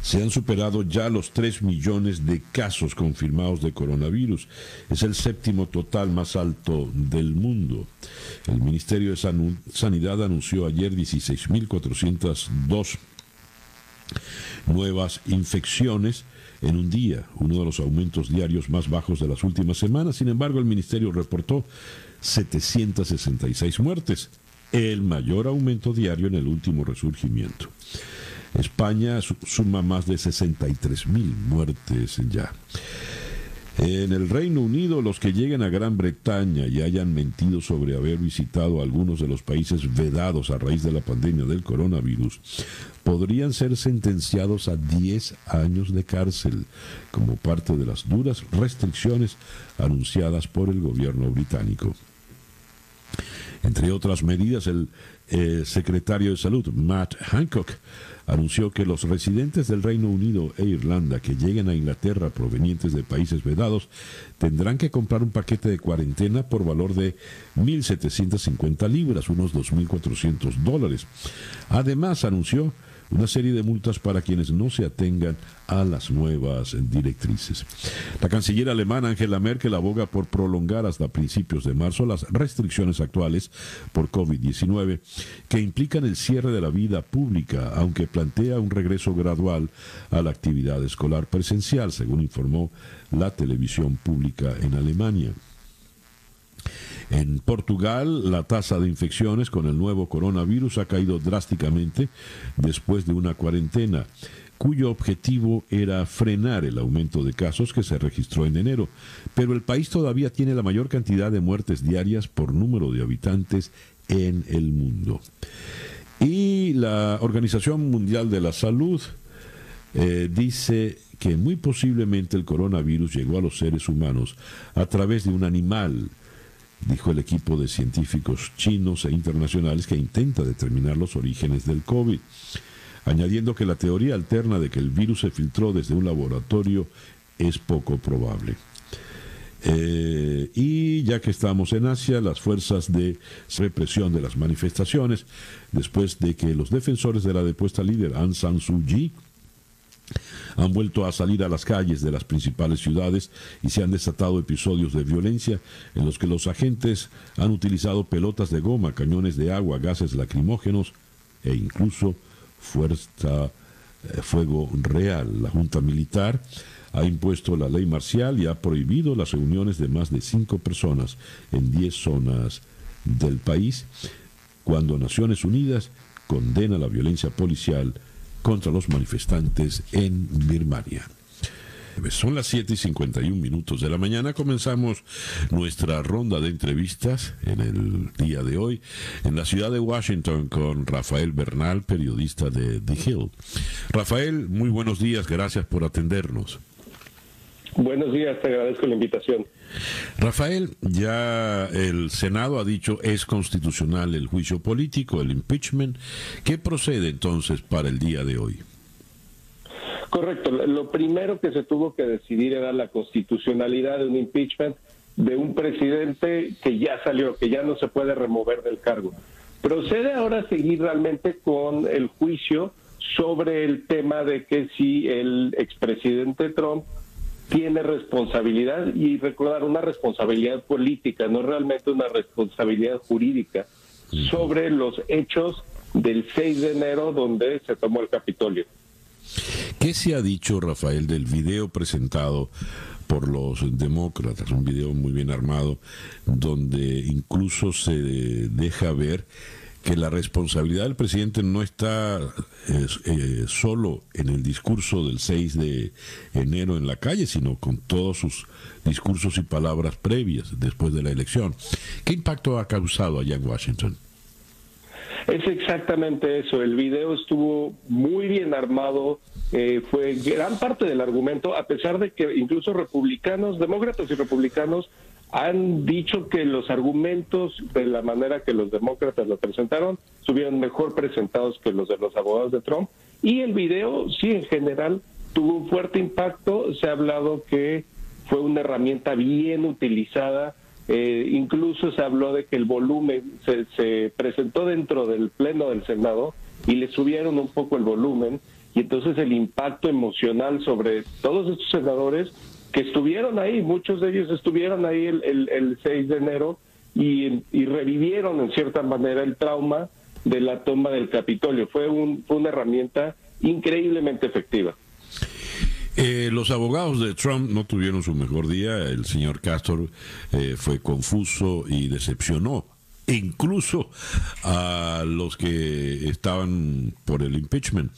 [SPEAKER 3] se han superado ya los 3 millones de casos confirmados de coronavirus. Es el séptimo total más alto del mundo. El Ministerio de Sanidad anunció ayer 16.402 nuevas infecciones en un día, uno de los aumentos diarios más bajos de las últimas semanas. Sin embargo, el ministerio reportó 766 muertes, el mayor aumento diario en el último resurgimiento. España suma más de 63 mil muertes ya. En el Reino Unido, los que lleguen a Gran Bretaña y hayan mentido sobre haber visitado algunos de los países vedados a raíz de la pandemia del coronavirus podrían ser sentenciados a 10 años de cárcel como parte de las duras restricciones anunciadas por el gobierno británico. Entre otras medidas, el eh, secretario de Salud, Matt Hancock, anunció que los residentes del Reino Unido e Irlanda que lleguen a Inglaterra provenientes de países vedados tendrán que comprar un paquete de cuarentena por valor de 1.750 libras, unos 2.400 dólares. Además, anunció una serie de multas para quienes no se atengan a las nuevas directrices. La canciller alemana Angela Merkel aboga por prolongar hasta principios de marzo las restricciones actuales por COVID-19 que implican el cierre de la vida pública, aunque plantea un regreso gradual a la actividad escolar presencial, según informó la televisión pública en Alemania. En Portugal, la tasa de infecciones con el nuevo coronavirus ha caído drásticamente después de una cuarentena cuyo objetivo era frenar el aumento de casos que se registró en enero, pero el país todavía tiene la mayor cantidad de muertes diarias por número de habitantes en el mundo. Y la Organización Mundial de la Salud eh, dice que muy posiblemente el coronavirus llegó a los seres humanos a través de un animal dijo el equipo de científicos chinos e internacionales que intenta determinar los orígenes del COVID, añadiendo que la teoría alterna de que el virus se filtró desde un laboratorio es poco probable. Eh, y ya que estamos en Asia, las fuerzas de represión de las manifestaciones, después de que los defensores de la depuesta líder Aung San Suu Kyi han vuelto a salir a las calles de las principales ciudades y se han desatado episodios de violencia en los que los agentes han utilizado pelotas de goma, cañones de agua, gases lacrimógenos e incluso fuerza, eh, fuego real. La Junta Militar ha impuesto la ley marcial y ha prohibido las reuniones de más de cinco personas en diez zonas del país, cuando Naciones Unidas condena la violencia policial contra los manifestantes en Birmania. Son las 7 y 51 minutos de la mañana. Comenzamos nuestra ronda de entrevistas en el día de hoy en la ciudad de Washington con Rafael Bernal, periodista de The Hill. Rafael, muy buenos días. Gracias por atendernos.
[SPEAKER 6] Buenos días, te agradezco la invitación.
[SPEAKER 3] Rafael, ya el Senado ha dicho es constitucional el juicio político, el impeachment. ¿Qué procede entonces para el día de hoy?
[SPEAKER 6] Correcto. Lo primero que se tuvo que decidir era la constitucionalidad de un impeachment de un presidente que ya salió, que ya no se puede remover del cargo. Procede ahora a seguir realmente con el juicio sobre el tema de que si el expresidente Trump tiene responsabilidad y recordar una responsabilidad política, no realmente una responsabilidad jurídica sobre los hechos del 6 de enero donde se tomó el Capitolio.
[SPEAKER 3] ¿Qué se ha dicho, Rafael, del video presentado por los demócratas? Un video muy bien armado donde incluso se deja ver que la responsabilidad del presidente no está eh, solo en el discurso del 6 de enero en la calle, sino con todos sus discursos y palabras previas después de la elección. ¿Qué impacto ha causado allá en Washington?
[SPEAKER 6] Es exactamente eso. El video estuvo muy bien armado, eh, fue gran parte del argumento, a pesar de que incluso republicanos, demócratas y republicanos han dicho que los argumentos de la manera que los demócratas lo presentaron estuvieron mejor presentados que los de los abogados de Trump. Y el video, sí, en general, tuvo un fuerte impacto. Se ha hablado que fue una herramienta bien utilizada. Eh, incluso se habló de que el volumen se, se presentó dentro del Pleno del Senado y le subieron un poco el volumen. Y entonces el impacto emocional sobre todos estos senadores que estuvieron ahí, muchos de ellos estuvieron ahí el, el, 6 de enero y, revivieron en cierta manera el trauma de la toma del Capitolio. Fue, un, fue una herramienta increíblemente efectiva.
[SPEAKER 3] Eh, los abogados de Trump no tuvieron su mejor día. El señor Castor eh, fue confuso y decepcionó incluso a los que estaban por el impeachment.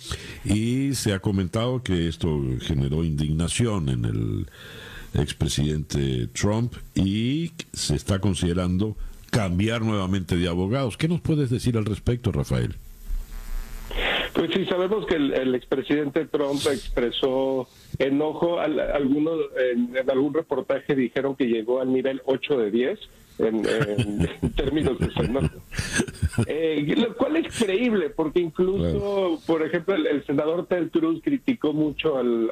[SPEAKER 3] Y se ha comentado que esto generó indignación en el expresidente Trump y se está considerando cambiar nuevamente de abogados. ¿Qué nos puedes decir al respecto, Rafael?
[SPEAKER 6] Pues sí, sabemos que el, expresidente Trump expresó enojo. algunos en, algún reportaje dijeron que llegó al nivel 8 de 10 en, términos de senado. Eh, lo cual es creíble, porque incluso, por ejemplo, el, senador Ted Cruz criticó mucho al,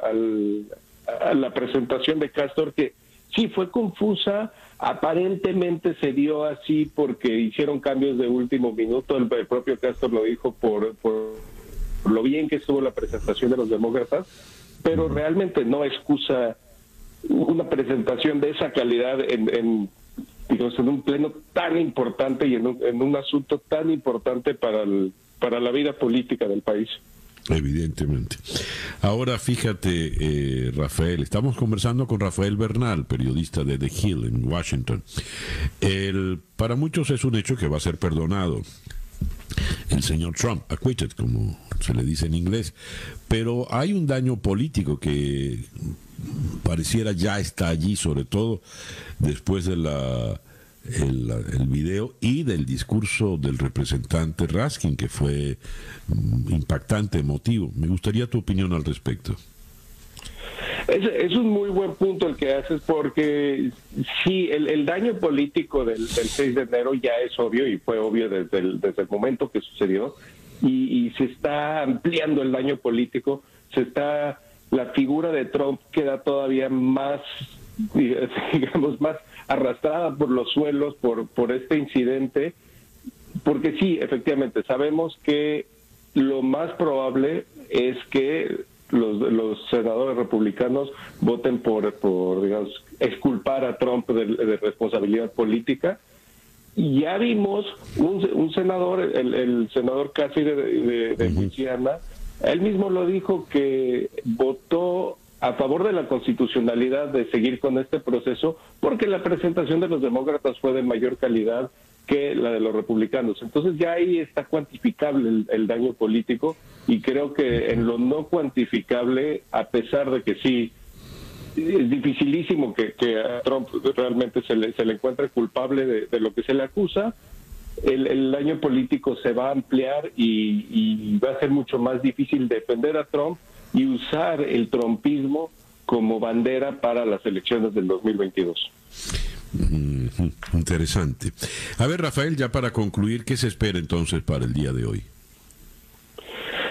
[SPEAKER 6] a la presentación de Castor, que sí fue confusa, aparentemente se dio así porque hicieron cambios de último minuto, el, propio Castor lo dijo por, por lo bien que estuvo la presentación de los demócratas, pero realmente no excusa una presentación de esa calidad en, en en un pleno tan importante y en un, en un asunto tan importante para, el, para la vida política del país.
[SPEAKER 3] Evidentemente. Ahora fíjate, eh, Rafael, estamos conversando con Rafael Bernal, periodista de The Hill en Washington. El, para muchos es un hecho que va a ser perdonado. El señor Trump, acquitted, como se le dice en inglés, pero hay un daño político que pareciera ya está allí, sobre todo después de el, el, video y del discurso del representante Raskin, que fue mm, impactante, emotivo. Me gustaría tu opinión al respecto.
[SPEAKER 6] Es, un muy buen punto el que haces porque sí, el, daño político del, 6 de enero ya es obvio y fue obvio desde el, desde el momento que sucedió y, y se está ampliando el daño político, se está, la figura de Trump queda todavía más, digamos, más arrastrada por los suelos por, por este incidente, porque sí, efectivamente, sabemos que lo más probable es que los, los senadores republicanos voten por, por digamos, exculpar a Trump de, responsabilidad política. Y ya vimos un, un senador, el, el senador casi de, de, de Luisiana, él mismo lo dijo que votó a favor de la constitucionalidad de seguir con este proceso porque la presentación de los demócratas fue de mayor calidad que la de los republicanos. Entonces ya ahí está cuantificable el, daño político y creo que en lo no cuantificable, a pesar de que sí, es dificilísimo que, a Trump realmente se le, se le encuentre culpable de, lo que se le acusa, el, daño político se va a ampliar y, y va a ser mucho más difícil defender a Trump y usar el trompismo como bandera para las elecciones del 2022.
[SPEAKER 3] interesante. A ver, Rafael, ya para concluir, ¿qué se espera entonces para el día de hoy?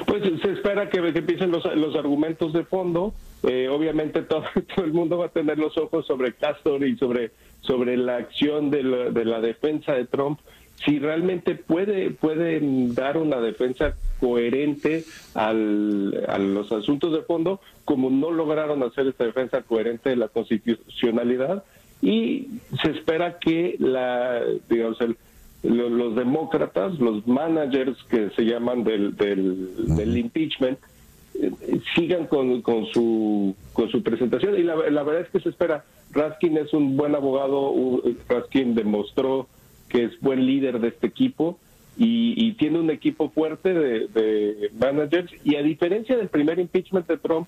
[SPEAKER 6] Pues se espera que, empiecen los, los, argumentos de fondo. Eh, obviamente todo, todo, el mundo va a tener los ojos sobre Castor y sobre, sobre la acción de la, de la defensa de Trump si realmente puede pueden dar una defensa coherente al, a los asuntos de fondo, como no lograron hacer esta defensa coherente de la constitucionalidad, y se espera que la, digamos, los demócratas, los managers que se llaman del, del, impeachment, eh, sigan con, con, su, con su presentación. Y la, la verdad es que se espera. Raskin es un buen abogado, Raskin demostró que es buen líder de este equipo y, tiene un equipo fuerte de, managers y a diferencia del primer impeachment de Trump,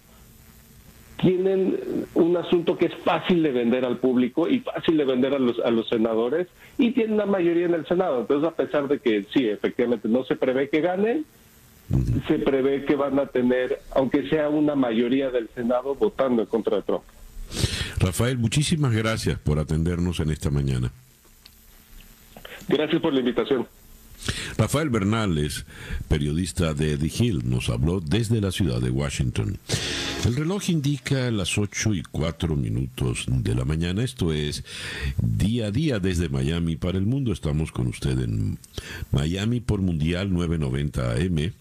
[SPEAKER 6] tienen un asunto que es fácil de vender al público y fácil de vender a los, a los senadores y tienen una mayoría en el Senado. Entonces, a pesar de que sí, efectivamente, no se prevé que ganen, se prevé que van a tener, aunque sea una mayoría del Senado, votando en contra de Trump.
[SPEAKER 3] Rafael, muchísimas gracias por atendernos en esta mañana.
[SPEAKER 6] Gracias por la invitación.
[SPEAKER 3] Rafael Bernales, periodista de The Hill, nos habló desde la ciudad de Washington. El reloj indica las 8 y 4 minutos de la mañana. Esto es día a día desde Miami para el mundo. Estamos con usted en Miami por Mundial 990 AM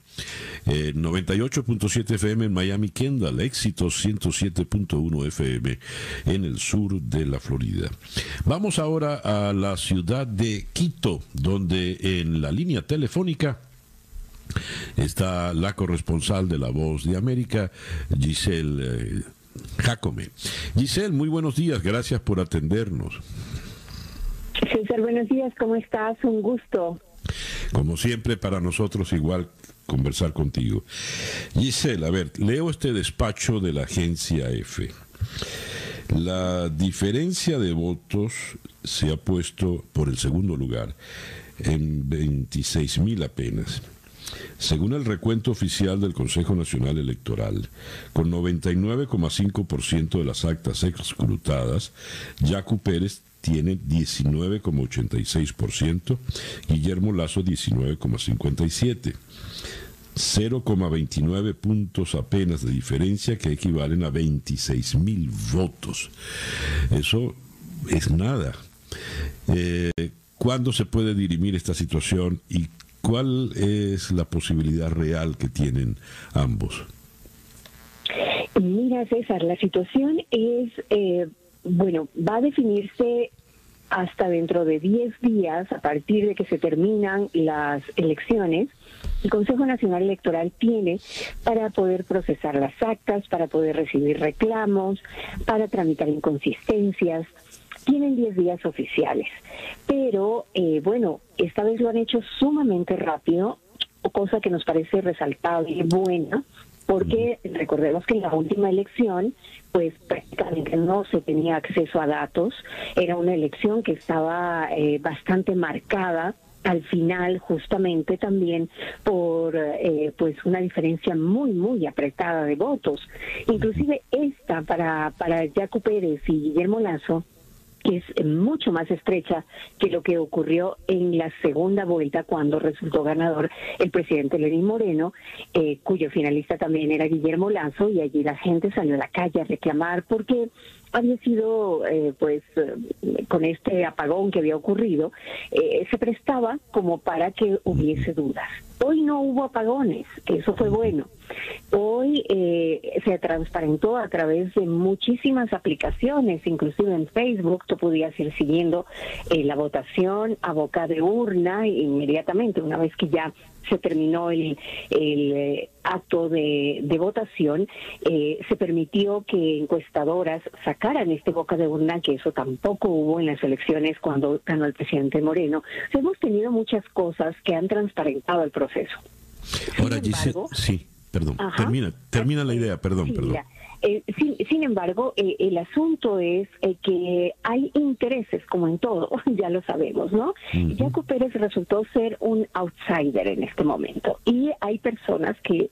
[SPEAKER 3] 98.7 FM en Miami, Kendall, éxito 107.1 FM en el sur de la Florida. Vamos ahora a la ciudad de Quito, donde en la línea telefónica está la corresponsal de La Voz de América, Giselle. Eh, Jacome. Giselle, muy buenos días, gracias por atendernos.
[SPEAKER 7] César, buenos días, ¿cómo estás? Un gusto.
[SPEAKER 3] Como siempre, para nosotros igual conversar contigo. Giselle, a ver, leo este despacho de la agencia F. La diferencia de votos se ha puesto por el segundo lugar en 26 mil apenas. Según el recuento oficial del Consejo Nacional Electoral, con 99,5% de las actas escrutadas, Yacu Pérez tiene 19,86%, Guillermo Lazo 19,57%. 0,29 puntos apenas de diferencia que equivalen a 26 mil votos. Eso es nada. Eh, ¿Cuándo se puede dirimir esta situación y cuál es la posibilidad real que tienen ambos?
[SPEAKER 7] Mira, César, la situación es, eh, bueno, va a definirse hasta dentro de 10 días, a partir de que se terminan las elecciones, el Consejo Nacional Electoral tiene para poder procesar las actas, para poder recibir reclamos, para tramitar inconsistencias. Tienen 10 días oficiales, pero eh, bueno, esta vez lo han hecho sumamente rápido, cosa que nos parece resaltable y buena, porque recordemos que en la última elección, pues prácticamente no se tenía acceso a datos, era una elección que estaba eh, bastante marcada al final justamente también por eh, pues una diferencia muy muy apretada de votos. Inclusive esta para para Jaco Pérez y Guillermo Lazo que es mucho más estrecha que lo que ocurrió en la segunda vuelta cuando resultó ganador el presidente Lenín Moreno, eh, cuyo finalista también era Guillermo Lazo, y allí la gente salió a la calle a reclamar porque había sido, eh, pues, eh, con este apagón que había ocurrido, se prestaba como para que hubiese dudas. Hoy no hubo apagones, eso fue bueno. Hoy eh, se transparentó a través de muchísimas aplicaciones, inclusive en Facebook, tú podías ir siguiendo eh, la votación a boca de urna inmediatamente, una vez que ya se terminó el, eh, acto de, votación, se permitió que encuestadoras sacaran este boca de urna, que eso tampoco hubo en las elecciones cuando ganó el presidente Moreno. hemos tenido muchas cosas que han transparentado el proceso.
[SPEAKER 3] Ahora, sí. Perdón, termina, termina la idea, perdón, perdón.
[SPEAKER 7] Eh, sin, embargo, eh, el asunto es eh, que hay intereses, como en todo, ya lo sabemos, ¿no? Jaco Pérez resultó ser un outsider en este momento y hay personas que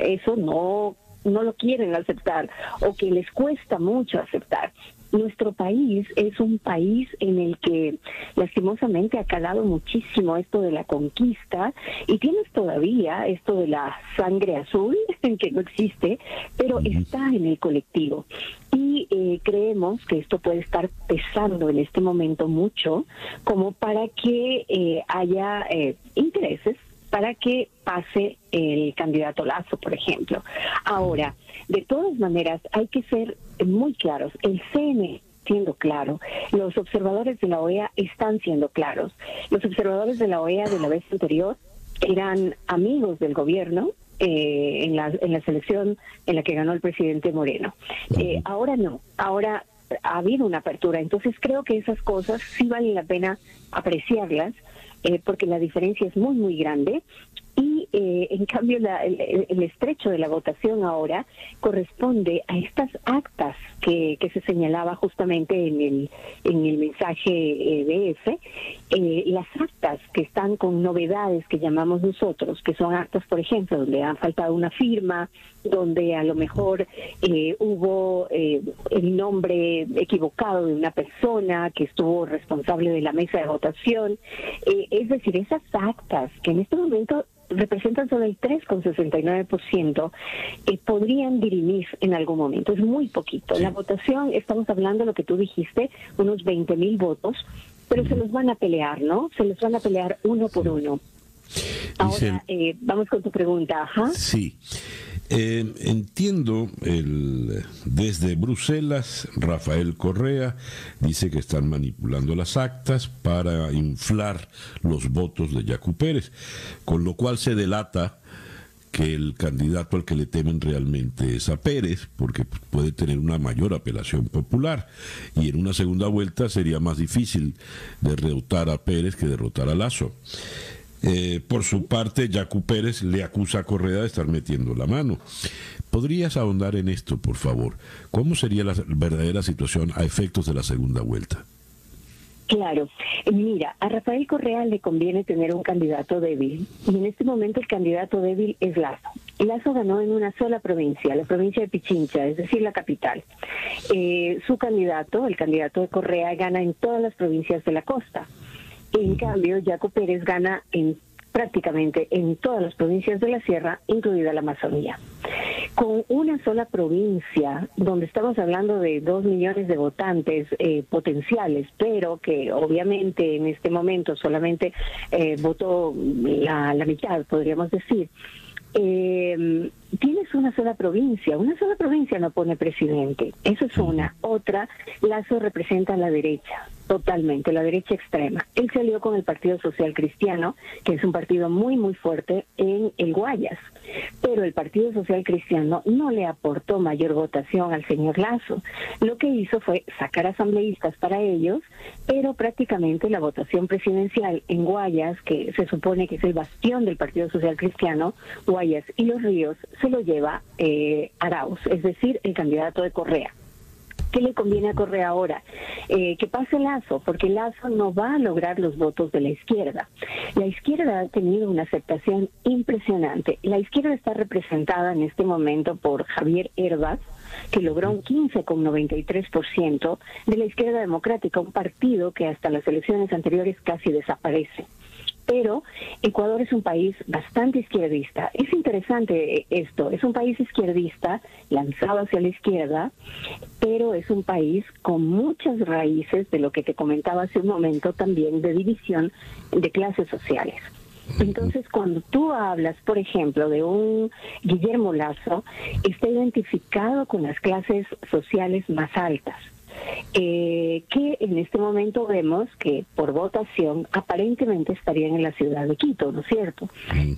[SPEAKER 7] eso no no lo quieren aceptar o que les cuesta mucho aceptar. Nuestro país es un país en el que lastimosamente ha calado muchísimo esto de la conquista y tienes todavía esto de la sangre azul, que no existe, pero está en el colectivo. Y eh, creemos que esto puede estar pesando en este momento mucho como para que eh, haya eh, intereses para que pase el candidato Lazo, por ejemplo. Ahora, de todas maneras, hay que ser muy claros. El CN siendo claro. Los observadores de la OEA están siendo claros. Los observadores de la OEA de la vez anterior eran amigos del gobierno, eh, en, la, en la selección en la que ganó el presidente Moreno. Eh, ahora no, ahora ha habido una apertura, entonces creo que esas cosas sí vale la pena apreciarlas eh, porque la diferencia es muy, muy grande. Y eh, en cambio el, estrecho de la votación ahora corresponde a estas actas que, que se señalaba justamente en el, en el mensaje eh, BF, eh, las actas que están con novedades que llamamos nosotros, que son actas, por ejemplo, donde ha faltado una firma, donde a lo mejor eh, hubo eh, el nombre equivocado de una persona que estuvo responsable de la mesa de votación. Eh, es decir, esas actas que en este momento representan solo el 3,69%, eh, podrían dirimir en algún momento. Es muy poquito. La votación, estamos hablando de lo que tú dijiste, unos 20 mil votos, pero se los van a pelear, ¿no? Se los van a pelear uno por uno. Ahora, eh, vamos con tu pregunta. Ajá.
[SPEAKER 3] Sí. Eh, entiendo el, desde Bruselas, Rafael Correa dice que están manipulando las actas para inflar los votos de Yacu Pérez, con lo cual se delata que el candidato al que le temen realmente es a Pérez, porque puede tener una mayor apelación popular. Y en una segunda vuelta sería más difícil derrotar a Pérez que derrotar a Lazo. Eh, por su parte, Jacu Pérez le acusa a Correa de estar metiendo la mano. ¿Podrías ahondar en esto, por favor? ¿Cómo sería la verdadera situación a efectos de la segunda vuelta?
[SPEAKER 7] Claro, mira, a Rafael Correa le conviene tener un candidato débil y en este momento el candidato débil es Lazo. Lazo ganó en una sola provincia, la provincia de Pichincha, es decir, la capital. Eh, su candidato, el candidato de Correa, gana en todas las provincias de la costa. En cambio, Jaco Pérez gana en prácticamente en todas las provincias de la sierra, incluida la Amazonía. Con una sola provincia, donde estamos hablando de dos millones de votantes eh, potenciales, pero que obviamente en este momento solamente eh, votó la, la mitad, podríamos decir, eh, tienes una sola provincia, una sola provincia no pone presidente, eso es una. Otra, Lazo representa a la derecha, totalmente, la derecha extrema. Él salió con el Partido Social Cristiano, que es un partido muy, muy fuerte en el Guayas, pero el Partido Social Cristiano no le aportó mayor votación al señor Lazo. Lo que hizo fue sacar asambleístas para ellos, pero prácticamente la votación presidencial en Guayas, que se supone que es el bastión del Partido Social Cristiano, Guayas y Los Ríos, se lo lleva eh, Arauz, es decir, el candidato de Correa. ¿Qué le conviene a Correa ahora? Eh, que pase Lazo, porque Lazo no va a lograr los votos de la izquierda. La izquierda ha tenido una aceptación impresionante. La izquierda está representada en este momento por Javier Herbas, que logró un 15,93% de la izquierda democrática, un partido que hasta las elecciones anteriores casi desaparece pero Ecuador es un país bastante izquierdista. Es interesante esto, es un país izquierdista lanzado hacia la izquierda, pero es un país con muchas raíces de lo que te comentaba hace un momento también de división de clases sociales. Entonces, cuando tú hablas, por ejemplo, de un Guillermo Lazo, está identificado con las clases sociales más altas eh, que en este momento vemos que por votación aparentemente estarían en la ciudad de Quito, ¿no es cierto?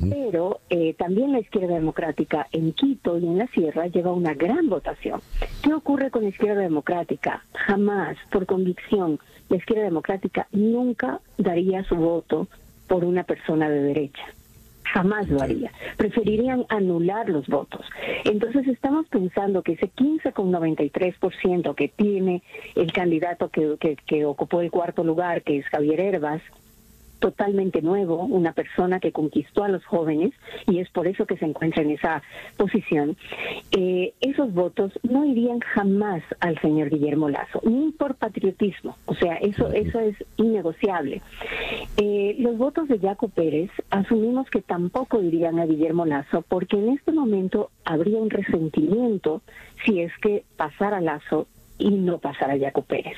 [SPEAKER 7] Pero eh, también la izquierda democrática en Quito y en la sierra lleva una gran votación. ¿Qué ocurre con la izquierda democrática? Jamás, por convicción, la izquierda democrática nunca daría su voto por una persona de derecha jamás lo haría. Preferirían anular los votos. Entonces estamos pensando que ese 15,93% que tiene el candidato que, que, que ocupó el cuarto lugar, que es Javier Herbas, totalmente nuevo, una persona que conquistó a los jóvenes y es por eso que se encuentra en esa posición, eh, esos votos no irían jamás al señor Guillermo Lazo, ni por patriotismo, o sea, eso, eso es innegociable. Eh, los votos de Jaco Pérez asumimos que tampoco irían a Guillermo Lazo porque en este momento habría un resentimiento si es que pasara Lazo y no pasar a Jaco Pérez.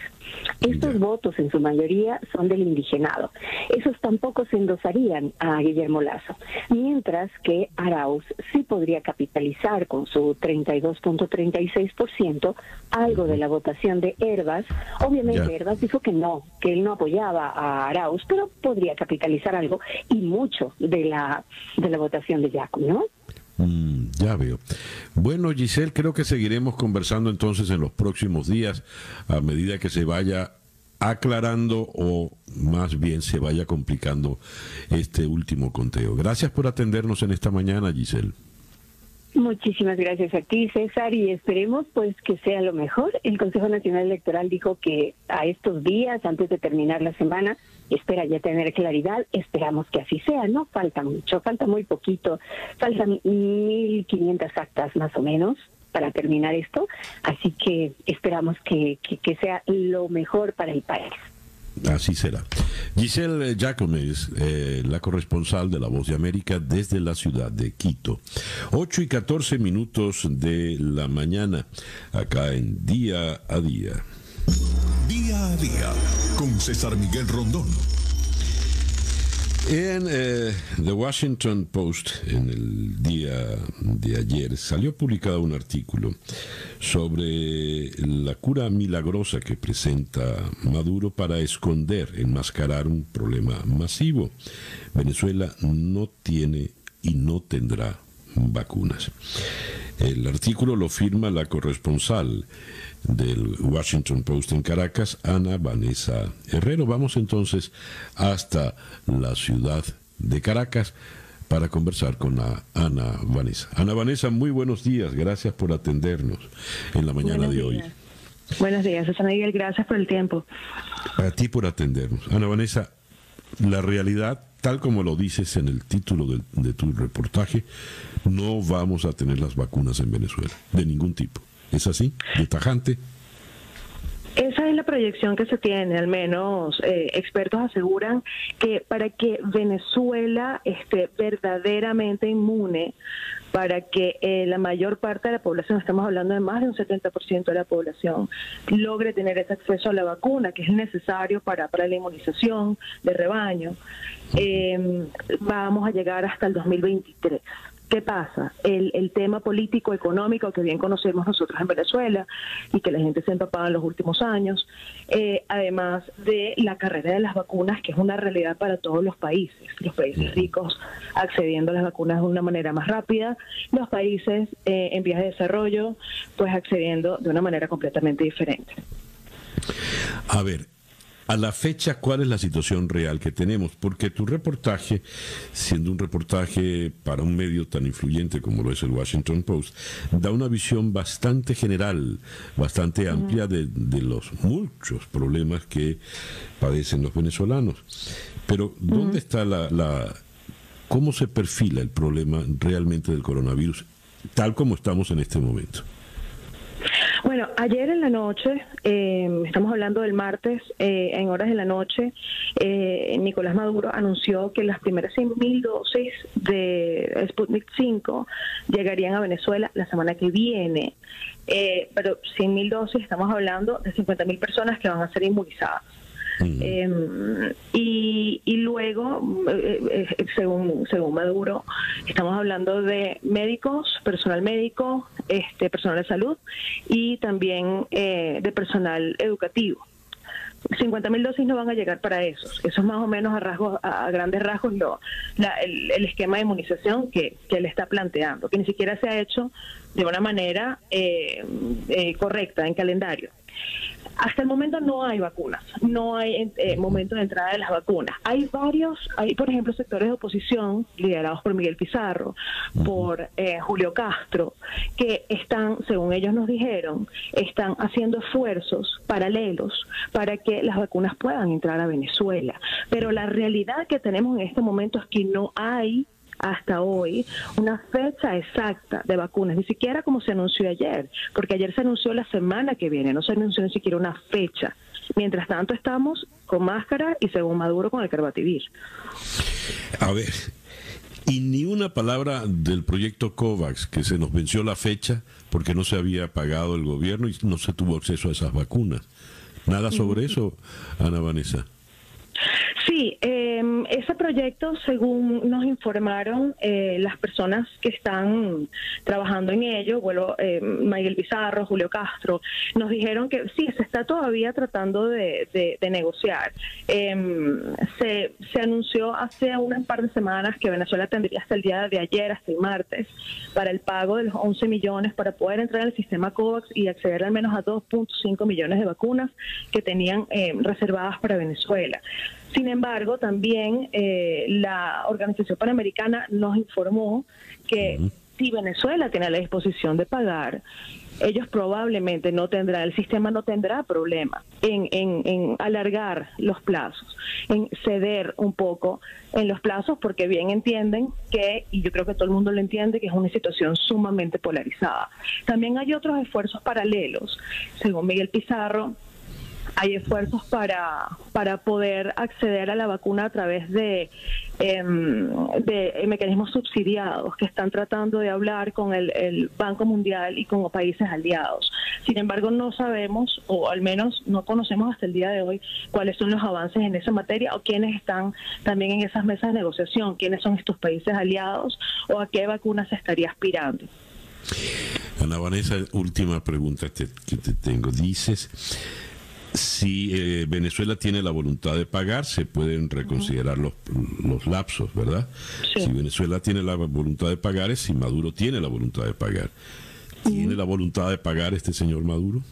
[SPEAKER 7] Estos votos en su mayoría son del indigenado. Esos tampoco se endosarían a Guillermo Lazo, mientras que Arauz sí podría capitalizar con su 32.36% algo de la votación de Herbas. Obviamente Herbas dijo que no, que él no apoyaba a Arauz, pero podría capitalizar algo y mucho de la de la votación de Jaco, ¿no?
[SPEAKER 3] Mm, ya veo. Bueno, Giselle, creo que seguiremos conversando entonces en los próximos días a medida que se vaya aclarando o más bien se vaya complicando este último conteo. Gracias por atendernos en esta mañana, Giselle.
[SPEAKER 7] Muchísimas gracias a ti, César, y esperemos pues que sea lo mejor. El Consejo Nacional Electoral dijo que a estos días, antes de terminar la semana, espera ya tener claridad. Esperamos que así sea, no falta mucho, falta muy poquito, faltan 1.500 actas más o menos para terminar esto, así que esperamos que, que sea lo mejor para el país.
[SPEAKER 3] Así será. Giselle Giacomes, eh, la corresponsal de La Voz de América desde la ciudad de Quito. 8 y 14 minutos de la mañana, acá en Día a Día.
[SPEAKER 2] Día a Día, con César Miguel Rondón.
[SPEAKER 3] En eh, The Washington Post, en el día de ayer, salió publicado un artículo sobre la cura milagrosa que presenta Maduro para esconder, enmascarar un problema masivo. Venezuela no tiene y no tendrá vacunas. El artículo lo firma la corresponsal del Washington Post en Caracas, Ana Vanessa Herrero. Vamos entonces hasta la ciudad de Caracas para conversar con Ana Vanessa. Ana Vanessa, muy buenos días, gracias por atendernos en la mañana de hoy.
[SPEAKER 8] Buenos días, Susana Miguel, gracias por el tiempo.
[SPEAKER 3] A ti por atendernos. Ana Vanessa, la realidad, tal como lo dices en el título de, tu reportaje, no vamos a tener las vacunas en Venezuela, de ningún tipo. ¿Es así? ¿De tajante?
[SPEAKER 8] Esa es la proyección que se tiene, al menos eh, expertos aseguran que para que Venezuela esté verdaderamente inmune, para que eh, la mayor parte de la población, estamos hablando de más de un 70% de la población, logre tener ese acceso a la vacuna, que es necesario para, para la inmunización de rebaño, eh, vamos a llegar hasta el 2023. ¿Qué pasa? El, el, tema político, económico que bien conocemos nosotros en Venezuela y que la gente se ha empapado en los últimos años, eh, además de la carrera de las vacunas, que es una realidad para todos los países. Los países ricos accediendo a las vacunas de una manera más rápida, los países eh, en vías de desarrollo, pues accediendo de una manera completamente diferente.
[SPEAKER 3] A ver, a la fecha, ¿cuál es la situación real que tenemos? Porque tu reportaje, siendo un reportaje para un medio tan influyente como lo es el Washington Post, da una visión bastante general, bastante amplia de, de los muchos problemas que padecen los venezolanos. Pero, ¿dónde está la, la... ¿Cómo se perfila el problema realmente del coronavirus, tal como estamos en este momento?
[SPEAKER 8] Bueno, ayer en la noche, eh, estamos hablando del martes, eh, en horas de la noche, eh, Nicolás Maduro anunció que las primeras 100.000 dosis de Sputnik 5 llegarían a Venezuela la semana que viene. pero 100.000 dosis, estamos hablando de 50.000 personas que van a ser inmunizadas. Eh, y, luego, eh, eh, según, según Maduro, estamos hablando de médicos, personal médico, este personal de salud y también eh, de personal educativo. 50.000 dosis no van a llegar para esos. Eso es más o menos a rasgos, a grandes rasgos lo, la, el, el, esquema de inmunización que, que él está planteando, que ni siquiera se ha hecho de una manera eh, eh, correcta en calendario. Hasta el momento no hay vacunas, no hay eh, momento de entrada de las vacunas. Hay varios, hay por ejemplo sectores de oposición liderados por Miguel Pizarro, por eh, Julio Castro, que están, según ellos nos dijeron, están haciendo esfuerzos paralelos para que las vacunas puedan entrar a Venezuela. Pero la realidad que tenemos en este momento es que no hay hasta hoy una fecha exacta de vacunas, ni siquiera como se anunció ayer, porque ayer se anunció la semana que viene, no se anunció ni siquiera una fecha. Mientras tanto estamos con máscara y según Maduro con el carbativir.
[SPEAKER 3] A ver, y ni una palabra del proyecto COVAX, que se nos venció la fecha porque no se había pagado el gobierno y no se tuvo acceso a esas vacunas. Nada sobre eso, Ana Vanessa.
[SPEAKER 8] Sí, eh, ese proyecto, según nos informaron eh, las personas que están trabajando en ello, bueno, eh, Miguel Pizarro, Julio Castro, nos dijeron que sí, se está todavía tratando de, de, de negociar. Se, se, anunció hace unas par de semanas que Venezuela tendría hasta el día de ayer, hasta el martes, para el pago de los 11 millones para poder entrar al sistema COVAX y acceder al menos a 2.5 millones de vacunas que tenían reservadas para Venezuela. Sin embargo, también eh, la Organización Panamericana nos informó que uh -huh. si Venezuela tiene la disposición de pagar, ellos probablemente no tendrán, el sistema no tendrá problema en, en, en, alargar los plazos, en ceder un poco en los plazos, porque bien entienden que, y yo creo que todo el mundo lo entiende, que es una situación sumamente polarizada. También hay otros esfuerzos paralelos, según Miguel Pizarro, hay esfuerzos para, para poder acceder a la vacuna a través de, eh, de mecanismos subsidiados que están tratando de hablar con el, el, Banco Mundial y con países aliados. Sin embargo, no sabemos, o al menos no conocemos hasta el día de hoy, cuáles son los avances en esa materia o quiénes están también en esas mesas de negociación, quiénes son estos países aliados o a qué vacunas se estaría aspirando.
[SPEAKER 3] Ana Vanessa, última pregunta que te tengo. Dices si eh, Venezuela tiene la voluntad de pagar, se pueden reconsiderar los, los lapsos, ¿verdad? Si Venezuela tiene la voluntad de pagar, es si Maduro tiene la voluntad de pagar. ¿Tiene la voluntad de pagar este señor Maduro?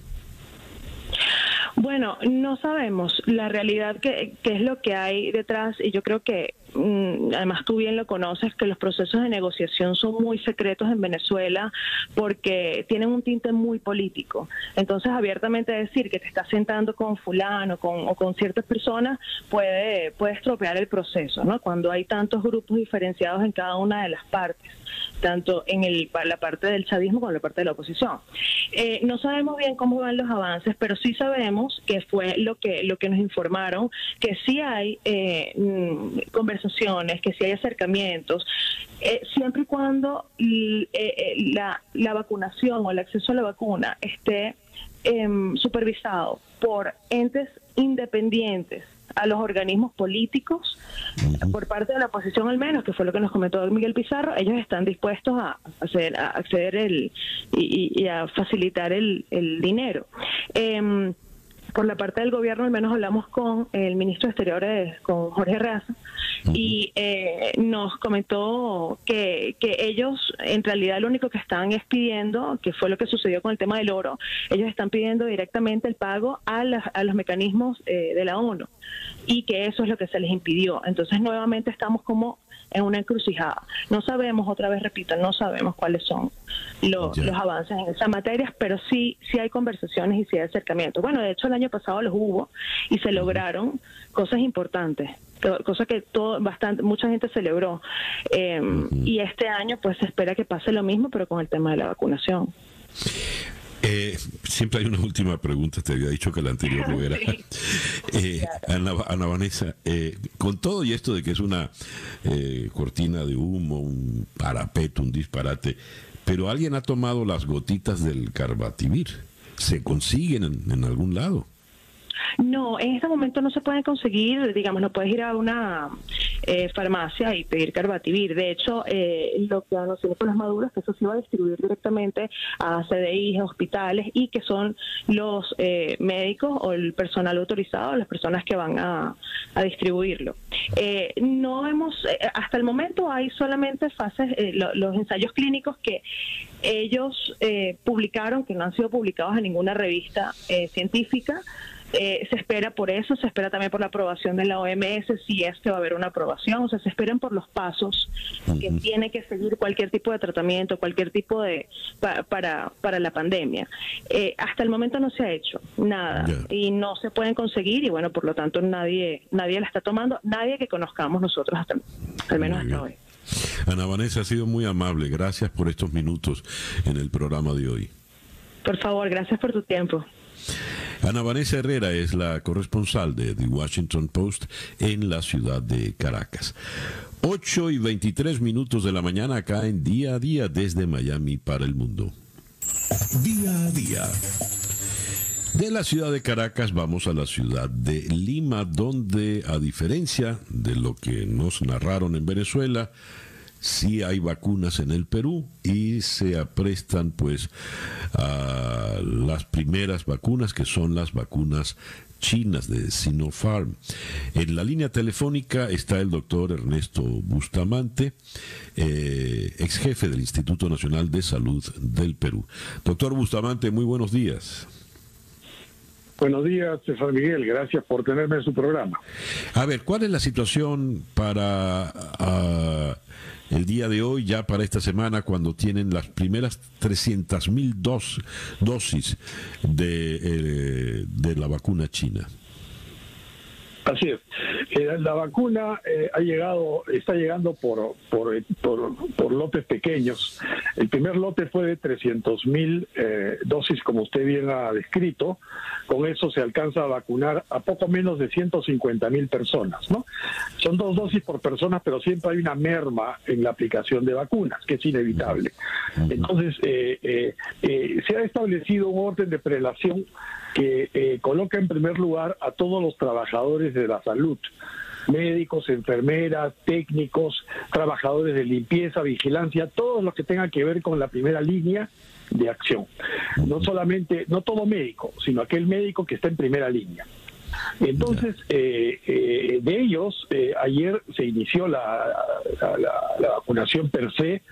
[SPEAKER 8] Bueno, no sabemos la realidad que, es lo que hay detrás y yo creo que mm, además tú bien lo conoces que los procesos de negociación son muy secretos en Venezuela porque tienen un tinte muy político. Entonces abiertamente decir que te estás sentando con fulano con, o con ciertas personas puede, puede estropear el proceso, ¿no? Cuando hay tantos grupos diferenciados en cada una de las partes tanto en el, la parte del chavismo como en la parte de la oposición. Eh, no sabemos bien cómo van los avances, pero sí sabemos que fue lo que, lo que nos informaron, que sí hay eh, mm, conversaciones, que sí hay acercamientos, eh, siempre y cuando la, la vacunación o el acceso a la vacuna esté em, supervisado por entes independientes a los organismos políticos, por parte de la oposición al menos, que fue lo que nos comentó Miguel Pizarro, ellos están dispuestos a, hacer, a acceder el, y, a facilitar el, el dinero. Em, por la parte del gobierno, al menos hablamos con el ministro de Exteriores, con Jorge Raza, y eh, nos comentó que, que ellos en realidad lo único que están es pidiendo, que fue lo que sucedió con el tema del oro, ellos están pidiendo directamente el pago a, a los mecanismos eh, de la ONU y que eso es lo que se les impidió. Entonces nuevamente estamos como en una encrucijada. No sabemos, otra vez repito, no sabemos cuáles son los avances en esas materias, pero sí, sí hay conversaciones y sí hay acercamientos. Bueno, de hecho el año pasado los hubo y se lograron cosas importantes cosa que todo bastante mucha gente celebró. Eh, y este año pues se espera que pase lo mismo pero con el tema de la vacunación
[SPEAKER 3] eh, siempre hay una última pregunta, te había dicho que la anterior no era. Eh, Ana, Vanessa, eh, con todo y esto de que es una cortina de humo, un parapeto, un disparate, pero alguien ha tomado las gotitas del carbativir. ¿Se consiguen en algún lado?
[SPEAKER 8] No, en este momento no se pueden conseguir, digamos, no puedes ir a una eh, farmacia y pedir Carbativir. De hecho, eh, lo que anunciamos con las maduras, que eso se va a distribuir directamente a CDI, hospitales y que son los eh, médicos o el personal autorizado, las personas que van a, distribuirlo. no hemos, hasta el momento hay solamente fases, los ensayos clínicos que ellos publicaron, que no han sido publicados en ninguna revista científica. Eh, se espera por eso, se espera también por la aprobación de la OMS, si es que va a haber una aprobación, o sea, se esperan por los pasos que tiene que seguir cualquier tipo de tratamiento, cualquier tipo de para, para la pandemia. Eh, hasta el momento no se ha hecho nada y no se pueden conseguir y bueno, por lo tanto nadie nadie la está tomando, nadie que conozcamos nosotros hasta al menos hasta hoy.
[SPEAKER 3] Ana Vanessa ha sido muy amable, gracias por estos minutos en el programa de hoy.
[SPEAKER 8] Por favor, gracias por tu tiempo.
[SPEAKER 3] Ana Vanessa Herrera es la corresponsal de The Washington Post en la ciudad de Caracas. 8 y 23 minutos de la mañana acá en Día a Día desde Miami para el mundo.
[SPEAKER 2] Día a Día.
[SPEAKER 3] De la ciudad de Caracas vamos a la ciudad de Lima, donde a diferencia de lo que nos narraron en Venezuela, sí hay vacunas en el Perú y se aprestan pues a las primeras vacunas que son las vacunas chinas de Sinopharm. En la línea telefónica está el doctor Ernesto Bustamante, eh, ex jefe del Instituto Nacional de Salud del Perú. Doctor Bustamante, muy buenos días.
[SPEAKER 9] Buenos días, César Miguel. Gracias por tenerme en su programa.
[SPEAKER 3] A ver, ¿cuál es la situación para ah, el día de hoy, ya para esta semana, cuando tienen las primeras 300.000 dos, dosis de, eh, de la vacuna china.
[SPEAKER 9] Así es. Eh, la vacuna eh, ha llegado, está llegando por, por, por, lotes pequeños. El primer lote fue de 300 mil eh, dosis, como usted bien ha descrito. Con eso se alcanza a vacunar a poco menos de 150 mil personas. ¿no? Son dos dosis por persona, pero siempre hay una merma en la aplicación de vacunas, que es inevitable. Entonces, se ha establecido un orden de prelación que coloca en primer lugar a todos los trabajadores de la salud médicos, enfermeras, técnicos, trabajadores de limpieza, vigilancia, todos los que tengan que ver con la primera línea de acción. No solamente, no todo médico, sino aquel médico que está en primera línea. Entonces, eh, eh, de ellos, eh, ayer se inició la, la, vacunación per se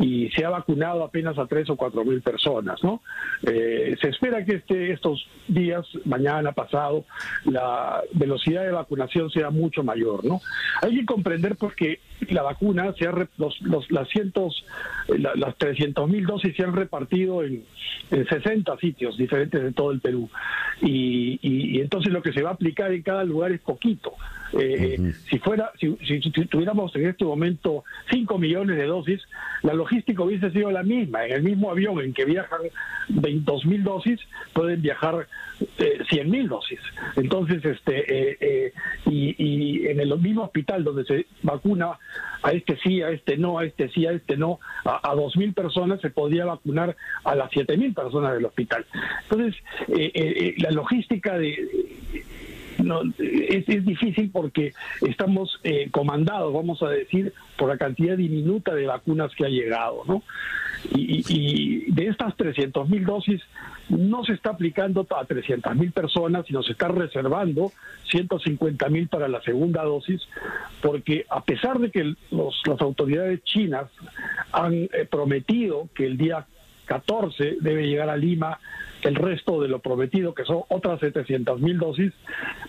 [SPEAKER 9] y se ha vacunado apenas a tres o cuatro mil personas, ¿no? se espera que este, estos días, mañana, pasado, la velocidad de vacunación sea mucho mayor, ¿no? Hay que comprender porque la vacuna, se ha los, los, las, cientos, las 300 mil dosis se han repartido en, en 60 sitios diferentes de todo el Perú. Y, y entonces lo que se va a aplicar en cada lugar es poquito. Eh, Si fuera, si, tuviéramos en este momento 5 millones de dosis, la logística hubiese sido la misma. En el mismo avión en que viajan 22 mil dosis, pueden viajar eh, 100 mil dosis. Entonces, este, eh, eh, y, y, en el mismo hospital donde se vacuna a este sí, a este no, a este sí, a este no, a, a 2 mil personas se podría vacunar a las 7 mil personas del hospital. Entonces, la logística de no, es, es difícil porque estamos eh, comandados, vamos a decir, por la cantidad diminuta de vacunas que ha llegado, ¿no? Y, de estas 300 mil dosis no se está aplicando a 300 mil personas, sino se está reservando 150 mil para la segunda dosis, porque a pesar de que los, las autoridades chinas han eh, prometido que el día 14 debe llegar a Lima el resto de lo prometido, que son otras 700 mil dosis,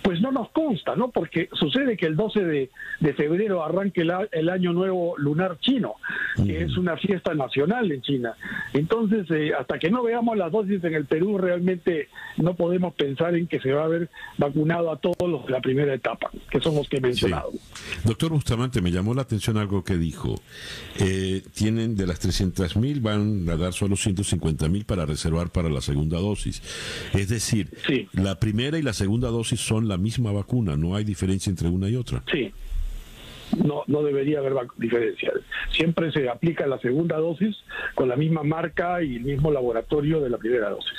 [SPEAKER 9] pues no nos consta, ¿no? Porque sucede que el 12 de, febrero arranque el, año nuevo lunar chino, que es una fiesta nacional en China. Entonces, eh, hasta que no veamos las dosis en el Perú, realmente no podemos pensar en que se va a haber vacunado a todos los de la primera etapa, que son los que he mencionado.
[SPEAKER 3] Doctor Bustamante, me llamó la atención algo que dijo. Eh, tienen de las 300 mil, van a dar solo 150 mil para reservar para la segunda dosis. Es decir, la primera y la segunda dosis son la misma vacuna, no hay diferencia entre una y otra.
[SPEAKER 9] Sí. No, no debería haber diferencia. Siempre se aplica la segunda dosis con la misma marca y el mismo laboratorio de la primera dosis.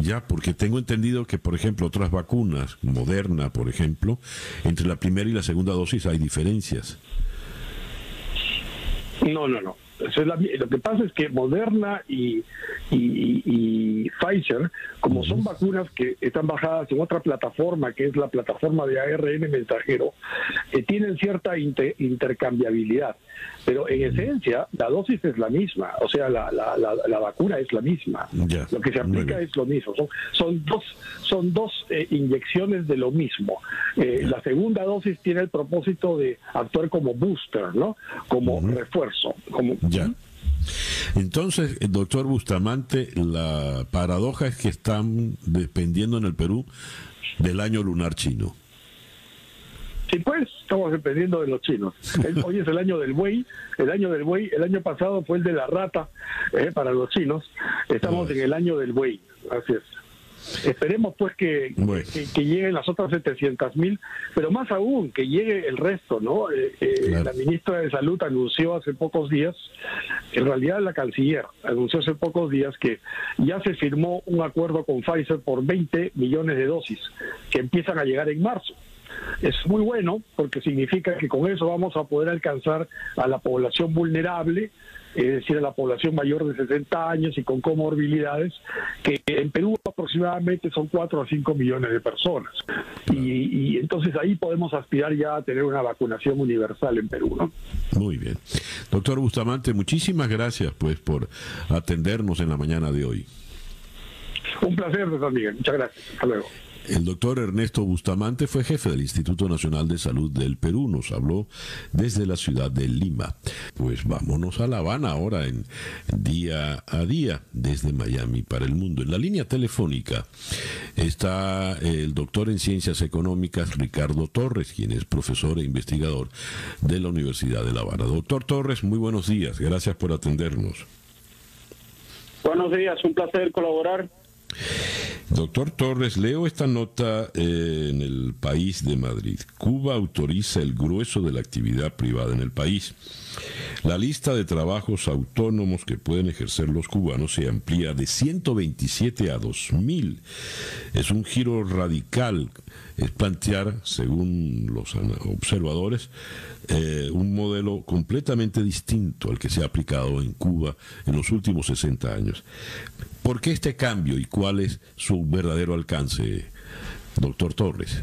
[SPEAKER 3] Ya, porque tengo entendido que, por ejemplo, otras vacunas, Moderna, por ejemplo, entre la primera y la segunda dosis hay diferencias.
[SPEAKER 9] No, no, no lo que pasa es que Moderna y, y, Pfizer, como son vacunas que están bajadas en otra plataforma, que es la plataforma de ARN mensajero, eh, tienen cierta intercambiabilidad. Pero en esencia, la dosis es la misma, o sea, la, la, la, vacuna es la misma. lo que se aplica es lo mismo. Son, son dos, son dos eh, inyecciones de lo mismo. Eh, la segunda dosis tiene el propósito de actuar como booster, ¿no? Como refuerzo. Como,
[SPEAKER 3] ya. Entonces, doctor Bustamante, la paradoja es que están dependiendo en el Perú del año lunar chino.
[SPEAKER 9] Sí, pues, estamos dependiendo de los chinos. Hoy es el año del buey, el año del buey, el año pasado fue el de la rata eh, para los chinos. Estamos en el año del buey, así es. Esperemos pues que, que, lleguen las otras 700 mil, pero más aún que llegue el resto, ¿no? Eh, eh, la ministra de Salud anunció hace pocos días, en realidad la canciller anunció hace pocos días que ya se firmó un acuerdo con Pfizer por 20 millones de dosis que empiezan a llegar en marzo es muy bueno porque significa que con eso vamos a poder alcanzar a la población vulnerable, es decir, a la población mayor de 60 años y con comorbilidades, que en Perú aproximadamente son 4 a 5 millones de personas. Y, y, entonces ahí podemos aspirar ya a tener una vacunación universal en Perú, ¿no?
[SPEAKER 3] Muy bien. Doctor Bustamante, muchísimas gracias pues por atendernos en la mañana de hoy.
[SPEAKER 9] Un placer, doctor Miguel. Muchas gracias. Hasta luego.
[SPEAKER 3] El doctor Ernesto Bustamante fue jefe del Instituto Nacional de Salud del Perú. Nos habló desde la ciudad de Lima. Pues vámonos a La Habana ahora en día a día desde Miami para el mundo. En la línea telefónica está el doctor en Ciencias Económicas Ricardo Torres, quien es profesor e investigador de la Universidad de La Habana. Doctor Torres, muy buenos días. Gracias por atendernos.
[SPEAKER 10] Buenos días, un placer colaborar.
[SPEAKER 3] Doctor Torres, leo esta nota eh, en el país de Madrid. Cuba autoriza el grueso de la actividad privada en el país. La lista de trabajos autónomos que pueden ejercer los cubanos se amplía de 127 a 2000. Es un giro radical, es plantear, según los observadores, eh, un modelo completamente distinto al que se ha aplicado en Cuba en los últimos 60 años. ¿Por qué este cambio y cuál es su verdadero alcance, doctor Torres?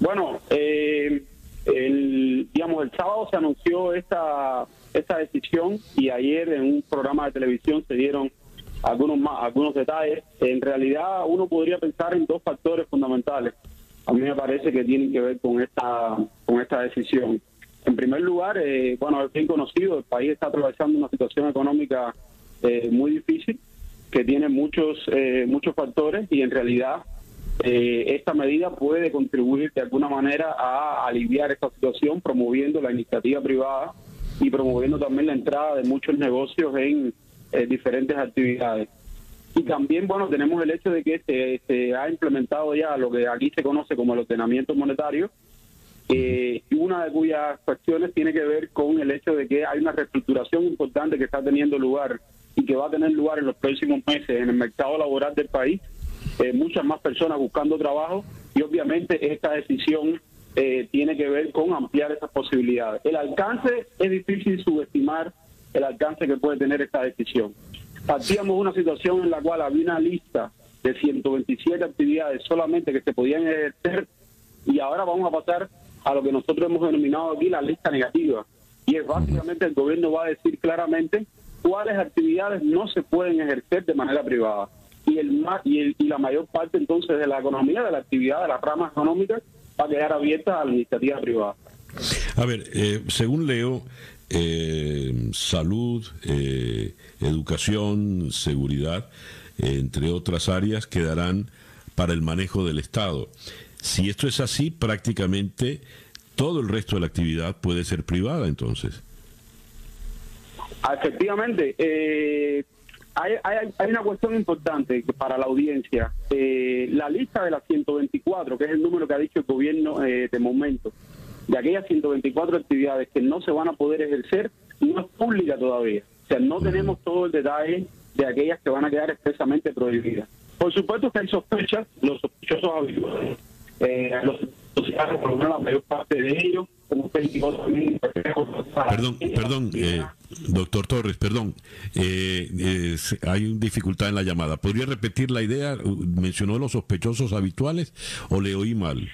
[SPEAKER 10] Bueno, eh, el, digamos, el sábado se anunció esta, esta decisión y ayer en un programa de televisión se dieron algunos más, algunos detalles. En realidad uno podría pensar en dos factores fundamentales. A mí me parece que tienen que ver con esta con esta decisión. En primer lugar, eh, bueno, es bien conocido, el país está atravesando una situación económica eh, muy difícil que tiene muchos eh, muchos factores y en realidad eh, esta medida puede contribuir de alguna manera a aliviar esta situación promoviendo la iniciativa privada y promoviendo también la entrada de muchos negocios en eh, diferentes actividades. Y también, bueno, tenemos el hecho de que se, ha implementado ya lo que aquí se conoce como el ordenamiento monetario, eh, una de cuyas cuestiones tiene que ver con el hecho de que hay una reestructuración importante que está teniendo lugar y que va a tener lugar en los próximos meses en el mercado laboral del país eh, muchas más personas buscando trabajo y obviamente esta decisión eh, tiene que ver con ampliar esas posibilidades. El alcance es difícil subestimar el alcance que puede tener esta decisión. Partíamos una situación en la cual había una lista de 127 actividades solamente que se podían ejercer y ahora vamos a pasar a lo que nosotros hemos denominado aquí la lista negativa. Y es básicamente el gobierno va a decir claramente cuáles actividades no se pueden ejercer de manera privada y, el, y, y la mayor parte entonces de la economía, de la actividad de las ramas económicas, va a quedar abierta a la iniciativa privada.
[SPEAKER 3] A ver, eh, según leo, eh, salud, eh, educación, seguridad, entre otras áreas, quedarán para el manejo del Estado. Si esto es así, prácticamente todo el resto de la actividad puede ser privada entonces.
[SPEAKER 10] Efectivamente, eh, hay, hay, una cuestión importante para la audiencia. Eh, la lista de las 124, que es el número que ha dicho el gobierno eh, de momento, de aquellas 124 actividades que no se van a poder ejercer, no es pública todavía. O sea, no tenemos todo el detalle de aquellas que van a quedar expresamente prohibidas. Por supuesto que hay sospechas, los sospechosos habituales, eh, los sociales, por lo menos la mayor parte de ellos,
[SPEAKER 3] Perdón, perdón, eh, doctor Torres, perdón. Eh, hay una dificultad en la llamada. ¿Podría repetir la idea? ¿Mencionó los sospechosos habituales o le oí mal?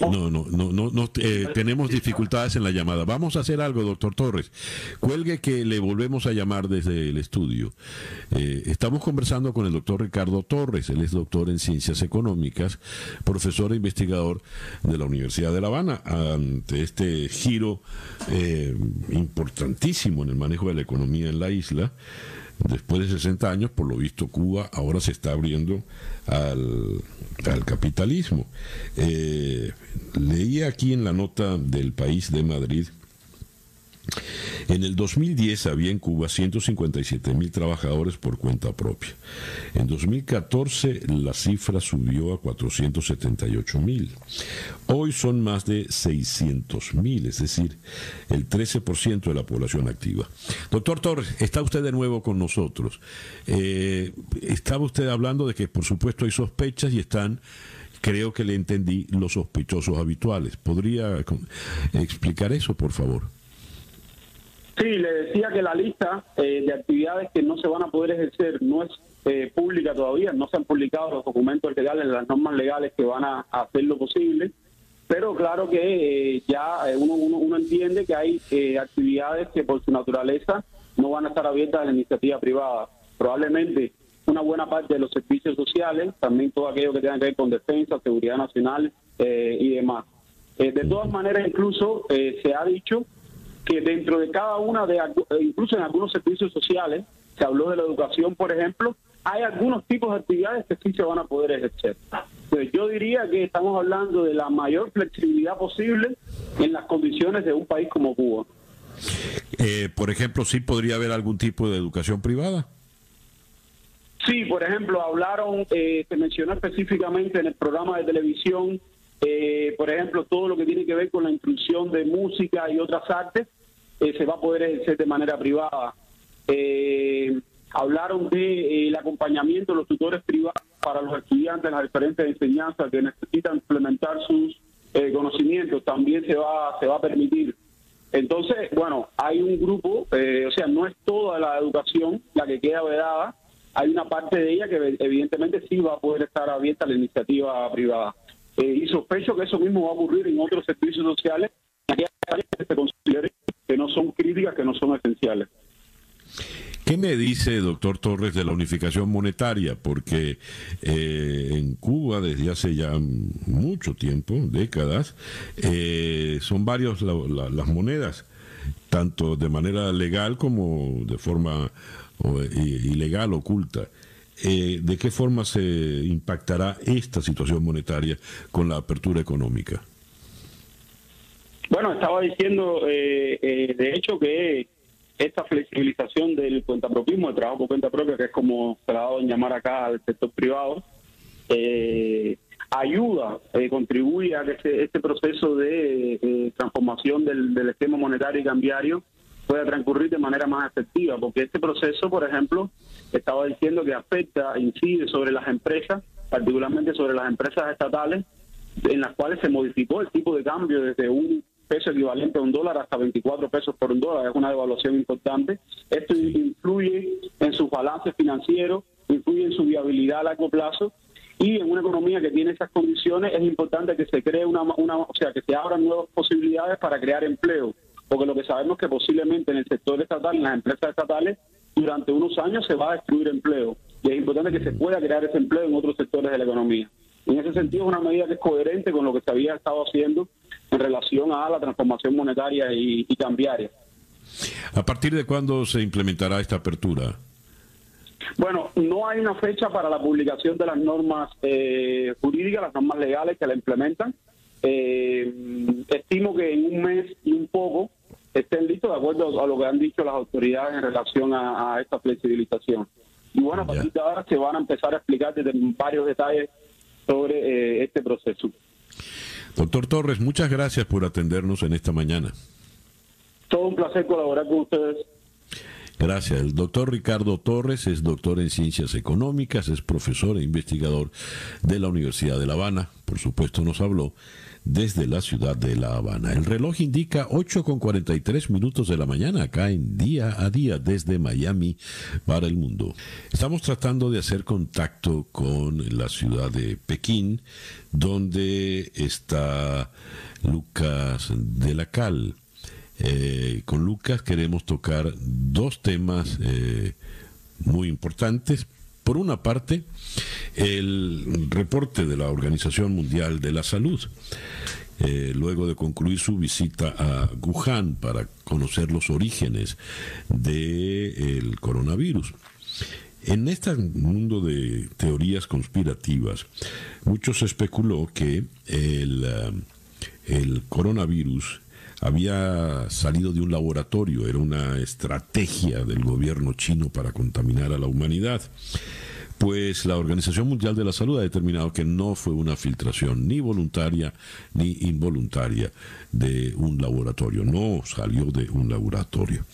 [SPEAKER 3] No, no, no, no, no eh, tenemos dificultades en la llamada. Vamos a hacer algo, doctor Torres. Cuelgue que le volvemos a llamar desde el estudio. Eh, estamos conversando con el doctor Ricardo Torres. Él es doctor en ciencias económicas, profesor e investigador de la Universidad de La Habana. Ante este giro eh, importantísimo en el manejo de la economía en la isla, después de 60 años, por lo visto Cuba ahora se está abriendo al, capitalismo. Eh, leía aquí en la nota del país de Madrid en el 2010 había en Cuba 157 mil trabajadores por cuenta propia. En 2014 la cifra subió a 478 mil. Hoy son más de 600 mil, es decir, el 13% de la población activa. Doctor Torres, está usted de nuevo con nosotros. Eh, estaba usted hablando de que por supuesto hay sospechas y están creo que le entendí los sospechosos habituales. ¿Podría explicar eso, por favor?
[SPEAKER 10] Sí, le decía que la lista eh, de actividades que no se van a poder ejercer no es eh, pública todavía, no se han publicado los documentos legales, las normas legales que van a, hacer lo posible, pero claro que eh, ya uno, uno, entiende que hay actividades que por su naturaleza no van a estar abiertas a la iniciativa privada. Probablemente una buena parte de los servicios sociales, también todo aquello que tenga que ver con defensa, seguridad nacional y demás. de todas maneras, incluso se ha dicho que dentro de cada una de, incluso en algunos servicios sociales, se habló de la educación, por ejemplo, hay algunos tipos de actividades que sí se van a poder ejercer. Pues yo diría que estamos hablando de la mayor flexibilidad posible en las condiciones de un país como Cuba.
[SPEAKER 3] Eh, por ejemplo, sí podría haber algún tipo de educación privada.
[SPEAKER 10] Sí, por ejemplo, hablaron, eh, se mencionó específicamente en el programa de televisión, eh, por ejemplo, todo lo que tiene que ver con la inclusión de música y otras artes, eh, se va a poder ejercer de manera privada. hablaron del acompañamiento de los tutores privados para los estudiantes en las diferentes enseñanzas que necesitan implementar sus conocimientos, también se va, se va a permitir. Entonces, bueno, hay un grupo, o sea, no es toda la educación la que queda vedada, hay una parte de ella que evidentemente sí va a poder estar abierta a la iniciativa privada. Eh, y sospecho que eso mismo va a ocurrir en otros servicios sociales que no son críticas, que no son esenciales.
[SPEAKER 3] ¿Qué me dice, doctor Torres, de la unificación monetaria? Porque eh, en Cuba, desde hace ya mucho tiempo, décadas, eh, son varias las monedas, tanto de manera legal como de forma ilegal, oculta. Eh, ¿De qué forma se impactará esta situación monetaria con la apertura económica?
[SPEAKER 10] Bueno, estaba diciendo, eh, eh, de hecho, que esta flexibilización del cuentapropismo, el trabajo por cuenta propia, que es como se ha dado en llamar acá al sector privado, ayuda, contribuye a que este, este proceso de transformación del, del esquema monetario y cambiario pueda transcurrir de manera más efectiva, porque este proceso, por ejemplo, estaba diciendo que afecta, incide sobre las empresas, particularmente sobre las empresas estatales, en las cuales se modificó el tipo de cambio desde un peso equivalente a un dólar hasta 24 pesos por un dólar, es una devaluación importante. Esto influye en sus balances financieros, influye en su viabilidad a largo plazo y en una economía que tiene esas condiciones es importante que se cree una, una o sea, que se abran nuevas posibilidades para crear empleo porque lo que sabemos es que posiblemente en el sector estatal, en las empresas estatales, durante unos años se va a destruir empleo. Y es importante que se pueda crear ese empleo en otros sectores de la economía. En ese sentido, es una medida que es coherente con lo que se había estado haciendo en relación a la transformación monetaria y, cambiaria.
[SPEAKER 3] ¿A partir de cuándo se implementará esta apertura?
[SPEAKER 10] Bueno, no hay una fecha para la publicación de las normas eh, jurídicas, las normas legales que la implementan. Eh, estimo que en un mes y un poco estén listos de acuerdo a lo que han dicho las autoridades en relación a, esta flexibilización. Y bueno, a partir de ahora se van a empezar a explicar desde varios detalles sobre eh, este proceso.
[SPEAKER 3] Doctor Torres, muchas gracias por atendernos en esta mañana.
[SPEAKER 10] Todo un placer colaborar con ustedes.
[SPEAKER 3] Gracias. El doctor Ricardo Torres es doctor en ciencias económicas, es profesor e investigador de la Universidad de La Habana. Por supuesto, nos habló desde la ciudad de La Habana. El reloj indica 8 con 43 minutos de la mañana acá en día a día desde Miami para el mundo. Estamos tratando de hacer contacto con la ciudad de Pekín, donde está Lucas de la Cal. Eh, con Lucas queremos tocar dos temas eh, muy importantes por una parte, el reporte de la Organización Mundial de la Salud, eh, luego de concluir su visita a Wuhan para conocer los orígenes del coronavirus. En este mundo de teorías conspirativas, muchos especuló que el, eh, el coronavirus había salido de un laboratorio, era una estrategia del gobierno chino para contaminar a la humanidad. Pues la Organización Mundial de la Salud ha determinado que no fue una filtración ni voluntaria ni involuntaria de un laboratorio, no salió de un laboratorio.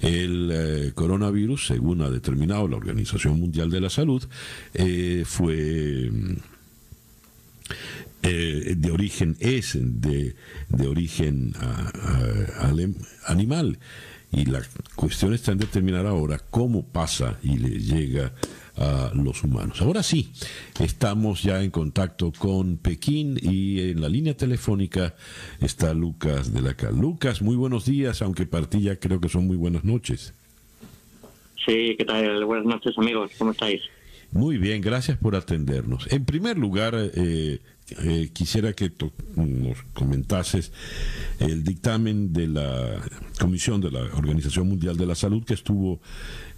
[SPEAKER 3] El eh, coronavirus, según ha determinado la Organización Mundial de la Salud, eh, fue eh, de origen es de, de origen animal. Y la cuestión está en determinar ahora cómo pasa y le llega a los humanos. Ahora sí, estamos ya en contacto con Pekín y en la línea telefónica está Lucas de la Cal. Lucas, muy buenos días, aunque partilla creo que son muy buenas noches.
[SPEAKER 11] Sí, ¿qué tal? Buenas noches amigos, ¿cómo estáis?
[SPEAKER 3] Muy bien, gracias por atendernos. En primer lugar, eh, eh, quisiera que nos comentases el dictamen de la Comisión de la Organización Mundial de la Salud que estuvo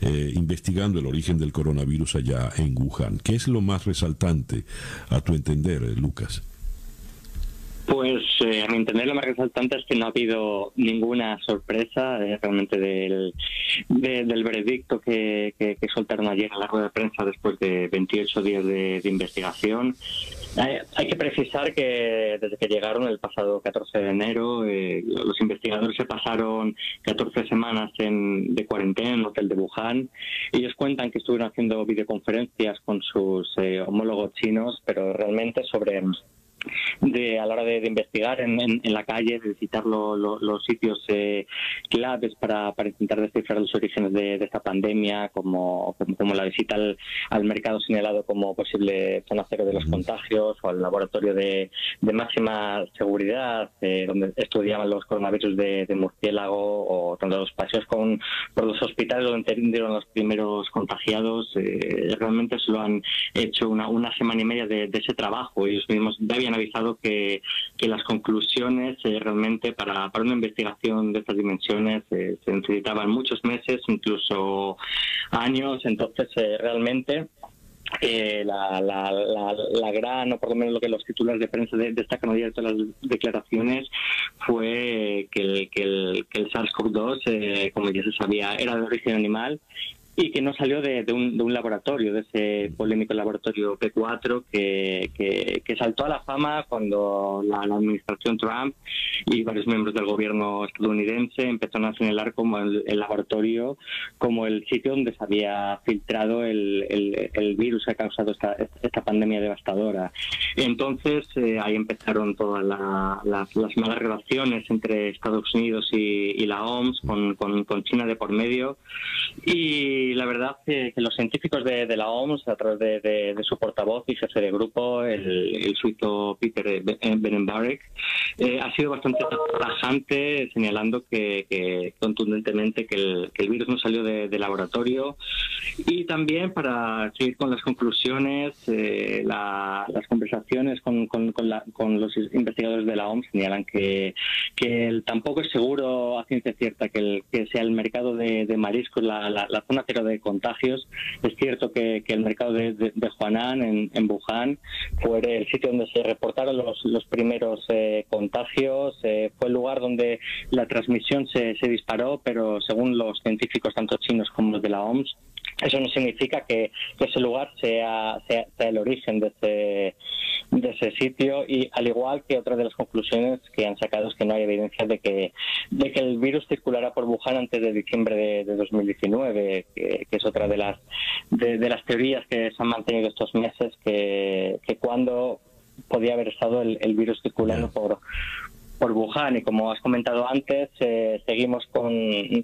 [SPEAKER 3] eh, investigando el origen del coronavirus allá en Wuhan. ¿Qué es lo más resaltante a tu entender, Lucas?
[SPEAKER 11] Pues eh, a mi entender lo más resaltante es que no ha habido ninguna sorpresa eh, realmente del, del veredicto que, que, soltaron ayer en la rueda de prensa después de 28 días de, investigación. Hay, que precisar que desde que llegaron el pasado 14 de enero, eh, los investigadores se pasaron 14 semanas en, de cuarentena en el hotel de Wuhan. Ellos cuentan que estuvieron haciendo videoconferencias con sus homólogos chinos, pero realmente sobre de a la hora de, investigar en, la calle, de visitar los sitios eh, claves para, para, intentar descifrar los orígenes de, esta pandemia, como, como, la visita al, mercado señalado como posible zona cero de los contagios o al laboratorio de, máxima seguridad, eh, donde estudiaban los coronavirus de, murciélago o donde los paseos con, por los hospitales donde entendieron los primeros contagiados. Eh, realmente se lo han hecho una, una semana y media de, ese trabajo. Ellos mismos habían avisado que, que las conclusiones eh, realmente para, para una investigación de estas dimensiones eh, se necesitaban muchos meses, incluso años. Entonces, eh, realmente la, la, la, gran, o por lo menos lo que los titulares de prensa destacan hoy de todas las declaraciones, fue que el, que el, que el SARS-CoV-2, como ya se sabía, era de origen animal y que no salió de, un, de, un, laboratorio, de ese polémico laboratorio P4 que, que, saltó a la fama cuando la, administración Trump y varios miembros del gobierno estadounidense empezaron a señalar como el, laboratorio como el sitio donde se había filtrado el, el, virus que ha causado esta, esta pandemia devastadora. Entonces eh, ahí empezaron todas las, malas relaciones entre Estados Unidos y, la OMS con, con, con China de por medio y y la verdad que, que los científicos de, la OMS, a través de, su portavoz y jefe de grupo, el, suizo Peter Benenbarek, eh, ha sido bastante tajante señalando que, contundentemente que el, virus no salió de, laboratorio. Y también para seguir con las conclusiones, eh, las conversaciones con, con, los investigadores de la OMS señalan que, que tampoco es seguro a ciencia cierta que, que sea el mercado de, mariscos la, la, zona de contagios. Es cierto que, el mercado de, de, Huanan, en, en, Wuhan, fue el sitio donde se reportaron los, los primeros eh, contagios, eh, fue el lugar donde la transmisión se, se disparó, pero según los científicos, tanto chinos como los de la OMS, eso no significa que, ese lugar sea, sea, el origen de ese, de ese sitio y al igual que otra de las conclusiones que han sacado es que no hay evidencia de que, de que el virus circulará por Wuhan antes de diciembre de, 2019, que, es otra de las, de, las teorías que se han mantenido estos meses, que, que cuando podía haber estado el, el virus circulando por, por Wuhan y como has comentado antes, eh, seguimos con,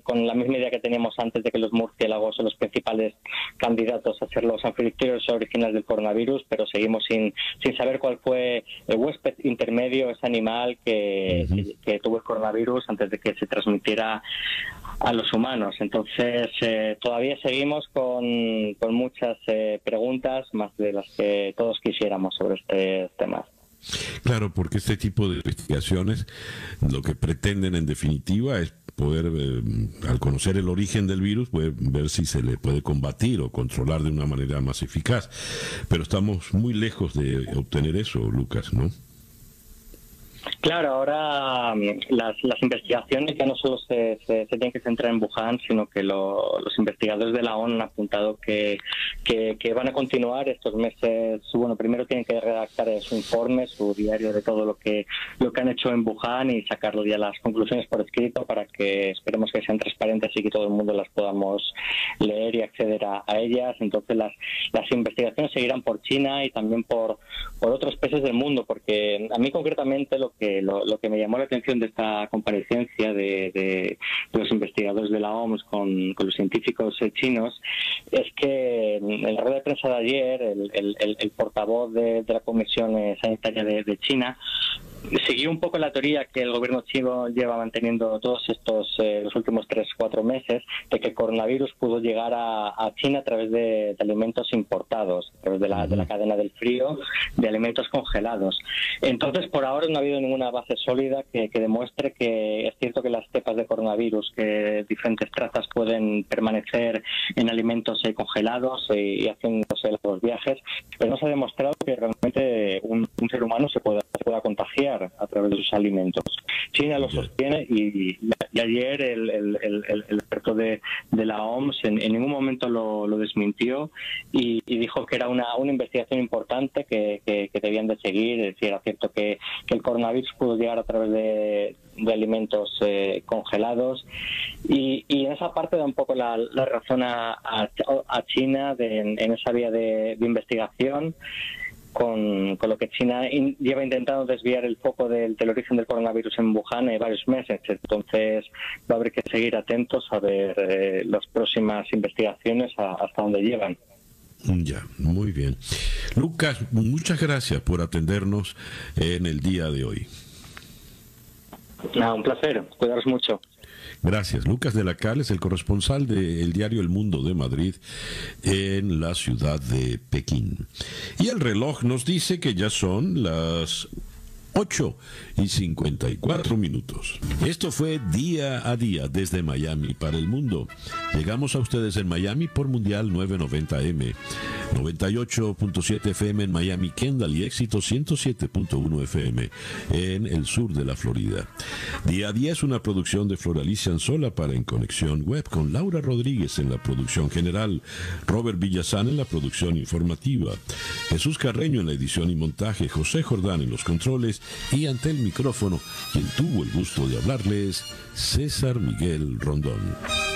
[SPEAKER 11] con, la misma idea que teníamos antes de que los murciélagos son los principales candidatos a ser los anfitriones originales del coronavirus, pero seguimos sin, sin saber cuál fue el huésped intermedio, ese animal que, que, tuvo el coronavirus antes de que se transmitiera a los humanos. Entonces, eh, todavía seguimos con, con muchas eh, preguntas, más de las que todos quisiéramos sobre este tema.
[SPEAKER 3] Claro, porque este tipo de investigaciones lo que pretenden en definitiva es poder, eh, al conocer el origen del virus, ver si se le puede combatir o controlar de una manera más eficaz. Pero estamos muy lejos de obtener eso, Lucas, ¿no?
[SPEAKER 11] Claro, ahora mm, las, las investigaciones ya no solo se, se, tienen que centrar en Wuhan, sino que los investigadores de la ONU han apuntado que, que, van a continuar estos meses. Bueno, primero tienen que redactar su informe, su diario de todo lo que lo que han hecho en Wuhan y sacarlo ya las conclusiones por escrito para que esperemos que sean transparentes y que todo el mundo las podamos leer y acceder a, ellas. Entonces las, las investigaciones seguirán por China y también por, por otros países del mundo, porque a mí concretamente lo que lo, que me llamó la atención de esta comparecencia de, los investigadores de la OMS con, los científicos eh, chinos es que en la rueda de prensa de ayer el, portavoz de, la Comisión eh, Sanitaria de China siguió un poco la teoría que el gobierno chino lleva manteniendo todos estos eh, los últimos tres cuatro meses de que el coronavirus pudo llegar a, China a través de, alimentos importados a través de la, de la cadena del frío de alimentos congelados. Entonces por ahora no ha habido ninguna base sólida que, demuestre que es cierto que las cepas de coronavirus que diferentes trazas pueden permanecer en alimentos eh, congelados eh, y haciéndose los viajes pero no se ha demostrado que realmente un, ser humano se pueda, se pueda contagiar a través de sus alimentos. China lo sostiene y, ayer el, el, experto de, la OMS en, ningún momento lo, desmintió y, dijo que era una, una investigación importante que, que, debían de seguir. Decir, era cierto que, el coronavirus pudo llegar a través de, alimentos eh, congelados y, en esa parte da un poco la, razón a, China en, esa vía de, de investigación con, lo que China lleva intentando desviar el foco del, origen del coronavirus en Wuhan en varios meses. Entonces va a haber que seguir atentos a ver eh, las próximas investigaciones hasta dónde llevan.
[SPEAKER 3] Ya, muy bien. Lucas, muchas gracias por atendernos en el día de hoy.
[SPEAKER 11] un placer. Cuidaros mucho.
[SPEAKER 3] Gracias. Lucas de la Cal es el corresponsal del diario El Mundo de Madrid en la ciudad de Pekín. Y el reloj nos dice que ya son las 8 y 54 minutos. Esto fue día a día desde Miami para el mundo. Llegamos a ustedes en Miami por Mundial 990M, 98.7 FM en Miami, Kendall y éxito 107.1 FM en el sur de la Florida. Día a día es una producción de Floralicia Anzola para En Conexión Web con Laura Rodríguez en la producción general, Robert Villazán en la producción informativa, Jesús Carreño en la edición y montaje, José Jordán en los controles y ante el micrófono, quien tuvo el gusto de hablarles, César Miguel Rondón.